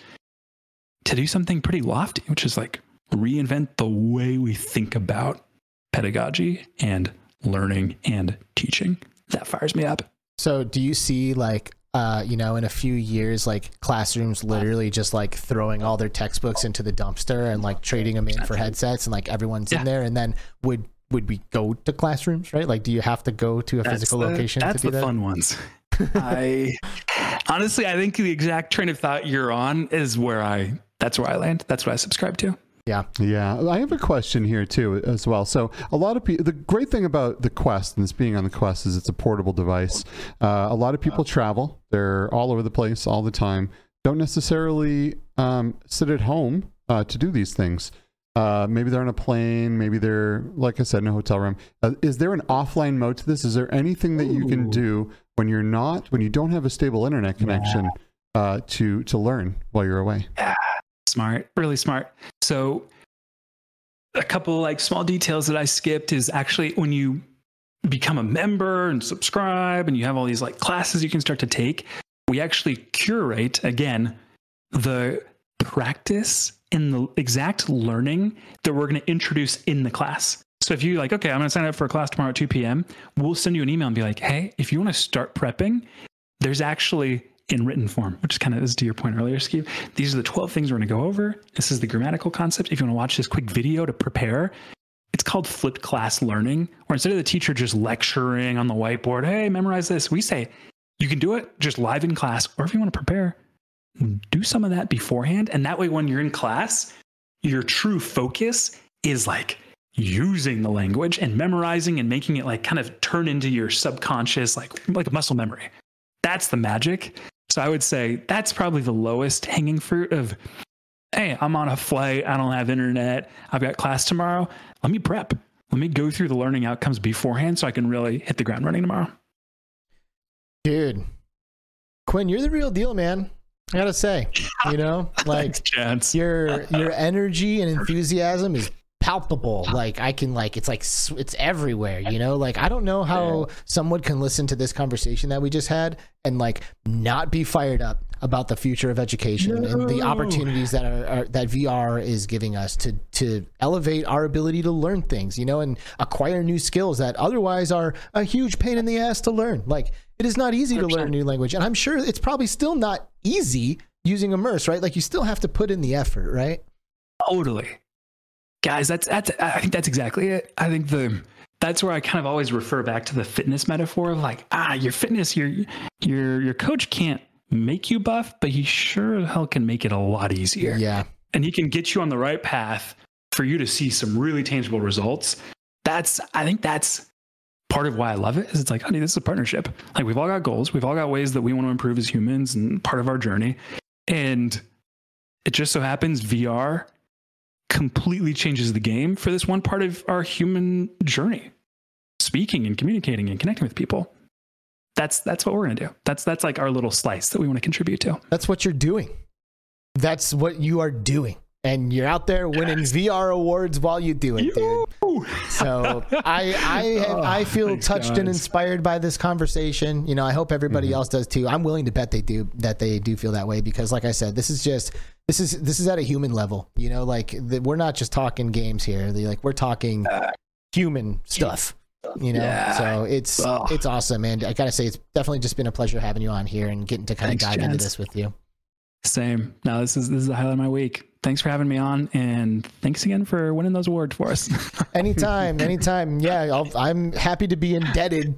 to do something pretty lofty, which is like reinvent the way we think about pedagogy and learning and teaching. That fires me up. So, do you see like uh, you know, in a few years, like classrooms literally just like throwing all their textbooks into the dumpster and like trading them in for headsets and like everyone's Yeah. in there, and then would would we go to classrooms, right? Like, do you have to go to a physical the, location That's to do the that? fun ones. I honestly, I think the exact train of thought you're on is where I. That's where I land. That's what I subscribe to. Yeah, Yeah, I have a question here too as well. So a lot of people, the great thing about the Quest and this being on the Quest is it's a portable device. Uh, a lot of people travel; they're all over the place all the time. Don't necessarily um, sit at home uh, to do these things. Uh, maybe they're on a plane. Maybe they're, like I said, in a hotel room. Uh, is there an offline mode to this? Is there anything that you can do when you're not, when you don't have a stable internet connection, uh, to to learn while you're away? Yeah, Smart, really smart. So, a couple like small details that I skipped is actually when you become a member and subscribe, and you have all these like classes you can start to take. We actually curate again the practice and the exact learning that we're going to introduce in the class. So if you like, okay, I'm going to sign up for a class tomorrow at 2 p.m., we'll send you an email and be like, hey, if you want to start prepping, there's actually in written form, which is kind of is to your point earlier, Steve. These are the 12 things we're going to go over. This is the grammatical concept. If you want to watch this quick video to prepare, it's called flipped class learning, where instead of the teacher just lecturing on the whiteboard, hey, memorize this, we say, you can do it just live in class, or if you want to prepare, do some of that beforehand. And that way, when you're in class, your true focus is like using the language and memorizing and making it like kind of turn into your subconscious, like like muscle memory. That's the magic. So I would say that's probably the lowest hanging fruit of hey, I'm on a flight, I don't have internet, I've got class tomorrow. Let me prep. Let me go through the learning outcomes beforehand so I can really hit the ground running tomorrow. Dude, Quinn, you're the real deal, man. I gotta say, you know, like Chance. your your energy and enthusiasm is palpable. Like I can like it's like it's everywhere. You know, like I don't know how someone can listen to this conversation that we just had and like not be fired up about the future of education and the opportunities that are, are that VR is giving us to to elevate our ability to learn things. You know, and acquire new skills that otherwise are a huge pain in the ass to learn. Like it is not easy to learn a new language, and I'm sure it's probably still not easy using Immerse, right? Like you still have to put in the effort, right? Totally. Guys, that's that's I think that's exactly it. I think the that's where I kind of always refer back to the fitness metaphor of like, ah, your fitness, your your your coach can't make you buff, but he sure as hell can make it a lot easier. Yeah. And he can get you on the right path for you to see some really tangible results. That's I think that's part of why I love it is it's like, honey, this is a partnership. Like we've all got goals, we've all got ways that we want to improve as humans and part of our journey. And it just so happens VR completely changes the game for this one part of our human journey. Speaking and communicating and connecting with people. That's that's what we're gonna do. That's that's like our little slice that we want to contribute to. That's what you're doing. That's what you are doing. And you're out there winning VR awards while you do it, dude. So I I Oh, I feel touched and inspired by this conversation. You know, I hope everybody mm-hmm. else does too. I'm willing to bet they do that they do feel that way because like I said, this is just this is this is at a human level. You know, like the, we're not just talking games here. Like we're talking uh, human stuff. You know, Yeah. so it's Ugh. it's awesome, and I gotta say, it's definitely just been a pleasure having you on here and getting to kind of Thanks, dive into this with you. Same. Now this is this is the highlight of my week. Thanks for having me on, and thanks again for winning those awards for us. anytime anytime. Yeah I'll, i'm happy to be indebted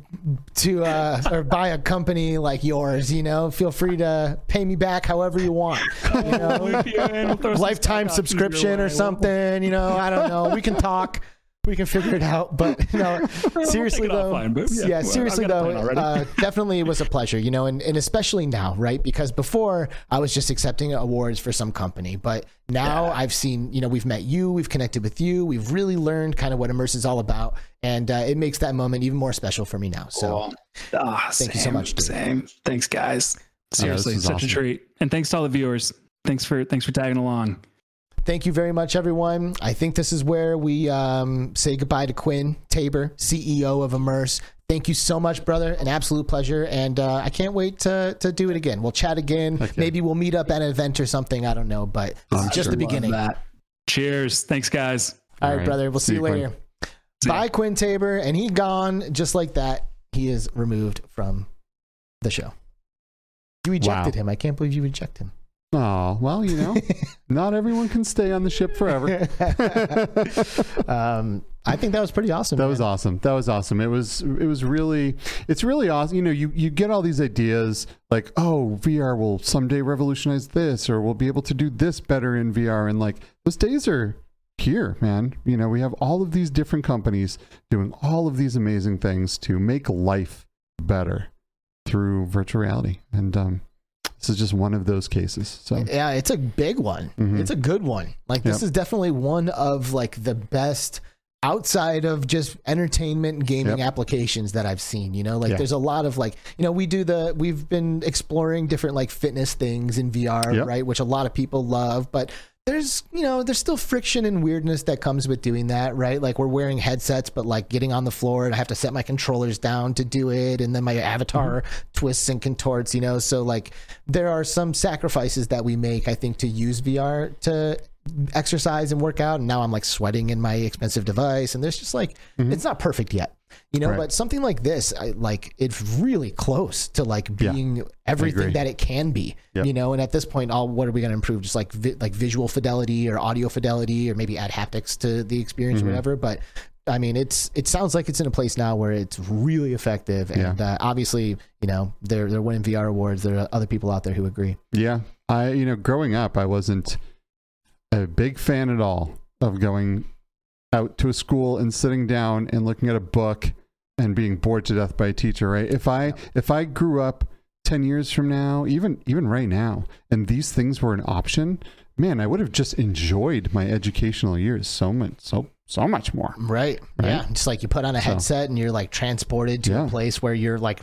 to uh or buy a company like yours you know? Feel free to pay me back however you want you know? lifetime subscription or something you know? I don't know. We can talk we can figure it out but no seriously though offline, yeah, yeah, well, seriously I've got a though uh, definitely it was a pleasure you know and, and especially now right because before i was just accepting awards for some company but now i've seen you know we've met you we've connected with you we've really learned kind of what immerse is all about and uh, it makes that moment even more special for me now so Ah, Thank you so same, much, dude. Same. Thanks, guys. Seriously, is such a treat. And thanks to all the viewers. Thanks for thanks for tagging along. Thank you very much everyone i think this is where we um, say goodbye to quinn taber ceo of immerse thank you so much brother an absolute pleasure and uh, i can't wait to, to do it again we'll chat again Heck yeah. maybe we'll meet up at an event or something i don't know but this is Oh, just sure. the beginning Cheers. Thanks, guys. All All right, right. brother. We'll see, See you you, Quinn. later. See ya. Bye, Quinn Taber. And he gone just like that. He is removed from the show. You ejected Wow. him. I can't believe you ejected him. Oh, well, you know, not everyone can stay on the ship forever. um, I think that was pretty awesome. That was awesome. That was awesome. It was it was really it's really awesome. You know, you you get all these ideas like, oh, VR will someday revolutionize this or we'll be able to do this better in VR and like those days are here, man. You know, we have all of these different companies doing all of these amazing things to make life better through virtual reality. And um this is just one of those cases. So Yeah, it's a big one. Mhm. It's a good one. Like this Yep. is definitely one of like the best outside of just entertainment and gaming Yep. applications that I've seen, you know? Like Yeah. there's a lot of like, you know, we do the we've been exploring different like fitness things in VR, Yep. right, which a lot of people love, but there's you know there's still friction and weirdness that comes with doing that right? Like we're wearing headsets but like getting on the floor and i have to set my controllers down to do it and then my avatar mm-hmm. twists and contorts you know? So like there are some sacrifices that we make i think to use vr to exercise and work out and now i'm like sweating in my expensive device and there's just like mm-hmm. it's not perfect yet you know Right. but something like this I, like it's really close to like being agree. everything that it can be Yep. you know and at this point all what are we going to improve just like vi- like visual fidelity or audio fidelity or maybe add haptics to the experience Mm-hmm. or whatever but I mean, it's it sounds like it's in a place now where it's really effective, and uh, obviously, you know, they're they're winning VR awards. There are other people out there who agree. Yeah. I, you know, growing up, I wasn't a big fan at all of going out to a school and sitting down and looking at a book and being bored to death by a teacher, right? If I if I grew up 10 years from now, even even right now, and these things were an option, man, I would have just enjoyed my educational years so much so so much more. Right. Right? Yeah. Just like you put on a So- headset and you're like transported to Yeah. a place where you're like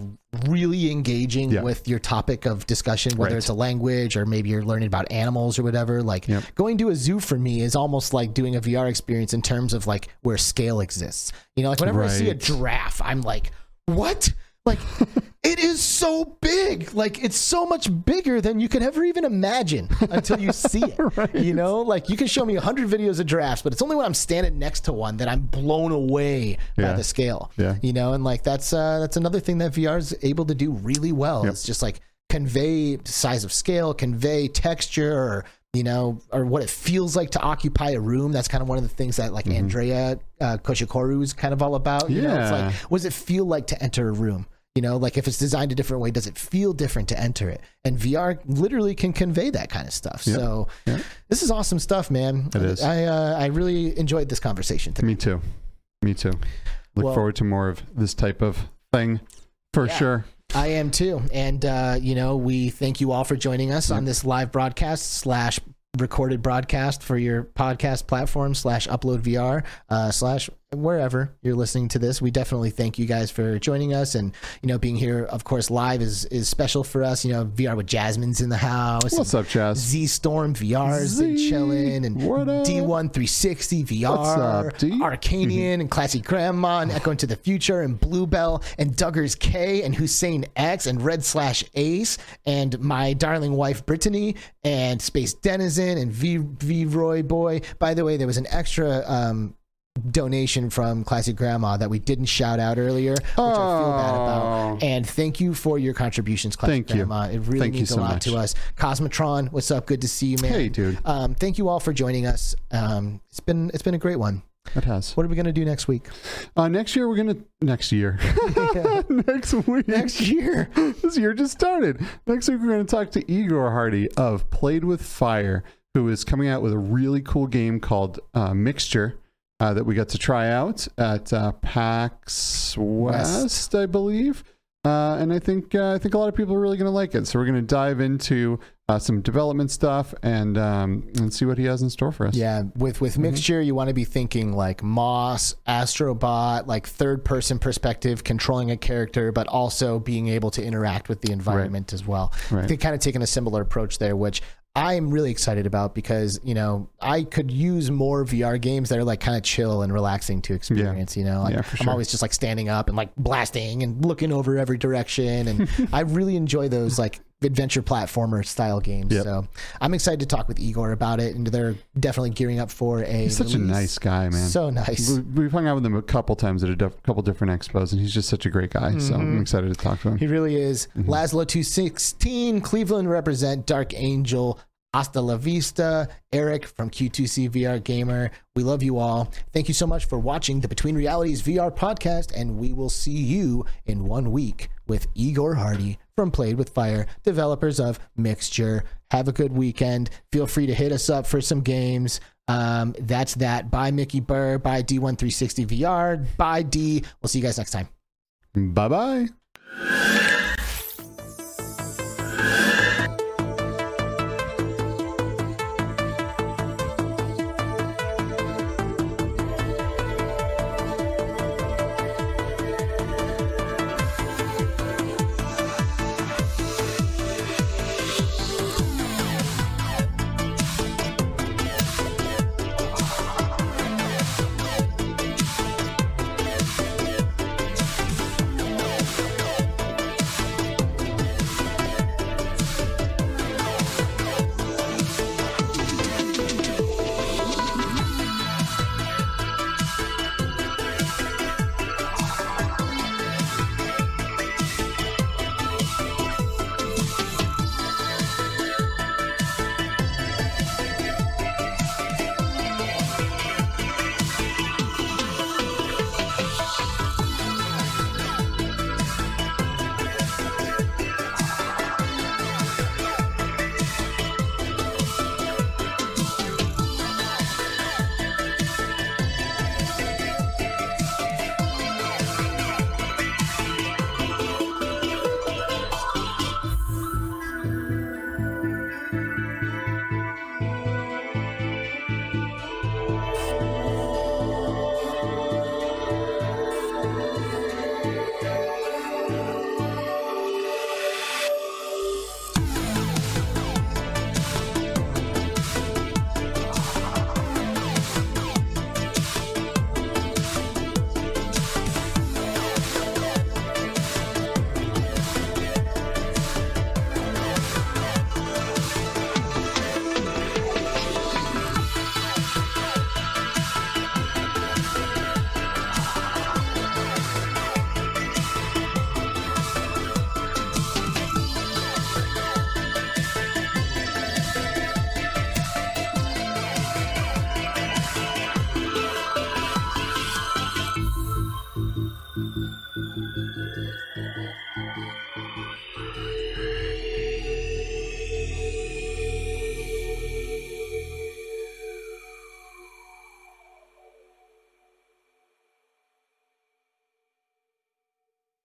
really engaging Yeah. with your topic of discussion, whether Right. it's a language or maybe you're learning about animals or whatever. Like Yep. going to a zoo for me is almost like doing a VR experience in terms of like where scale exists. You know, like whenever I see a Right. giraffe, I'm like, what? Like it is so big. Like it's so much bigger than you could ever even imagine until you see it. You know, like you can show me a hundred videos of giraffes, but it's only when I'm standing next to one that I'm blown away by the scale. Yeah. You know, and like that's uh that's another thing that VR is able to do really well. Yep. It's just like convey size of scale, convey texture or you know, or what it feels like to occupy a room. That's kind of one of the things that like Andrea uh, Koshikoru is kind of all about. You know, it's Mm-hmm. Yeah. like, what does it feel like to enter a room? You know, like if it's designed a different way, does it feel different to enter it? And VR literally can convey that kind of stuff. Yep. So Yep. this is awesome stuff, man. It is. I uh, I really enjoyed this conversation today. Me too. Me too. Look Well- forward to more of this type of thing for Yeah. sure. I am too. And, uh, you know, we thank you all for joining us on this live broadcast slash recorded broadcast for your podcast platform slash upload VR uh, slash wherever you're listening to this. We definitely thank you guys for joining us and, you know, being here, of course, live is, is special for us. You know, VR with Jasmine's in the house. What's up, Jazz? Z Storm VR's been chilling and? D1 360 VR, What's up, D? Arcanian and Classy Grandma and Echo into the Future and Bluebell and Duggars K and Hussein X and Red Slash Ace and my darling wife Brittany and Space Denizen and V V Roy Boy. By the way, there was an extra um, donation from Classy Grandma that we didn't shout out earlier, which I feel bad Oh. about. And thank you for your contributions, Classy Thank you. Grandma. It really Thank you means a so lot much. to us. Cosmotron, what's up? Good to see you, man. Hey, dude. Um, thank you all for joining us. Um, it's been it's been a great one. It has. What are we gonna do next week? Uh, next year, we're going to. Next year. next week. Next year. this year just started. Next week, we're going to talk to Igor Hardy of Played with Fire, who is coming out with a really cool game called uh, Mixture. Uh, that we got to try out at uh, PAX West, I believe, uh, and I think uh, I think a lot of people are really going to like it. So we're going to dive into uh, some development stuff and um, and see what he has in store for us. Yeah, with with Mm-hmm. mixture, you want to be thinking like Moss, Astrobot, like third person perspective, controlling a character, but also being able to interact with the environment as well. Right. They're kind of taking a similar approach there, which I'm really excited about because you know I could use more VR games that are like kind of chill and relaxing to experience. You know, like, Yeah, for I'm always just like standing up and like blasting and looking over every direction, and I really enjoy those like adventure platformer style games. Yep. So I'm excited to talk with Igor about it, and they're definitely gearing up for a. He's such a nice guy, man. So nice. We- We've hung out with him a couple times at a dif- couple different expos, and he's just such a great guy. So Mm-hmm. I'm excited to talk to him. He really is. Mm-hmm. Laszlo 216, Cleveland represent Dark Angel. Hasta la vista. Eric from Q2C VR Gamer. We love you all. Thank you so much for watching the Between Realities VR podcast, and we will see you in one week with Igor Hardy from Played with Fire, developers of Mixture. Have a good weekend. Feel free to hit us up for some games. Um, that's that. Bye, Mickey Burr. Bye, D1360 VR. Bye, D. We'll see you guys next time. Bye bye.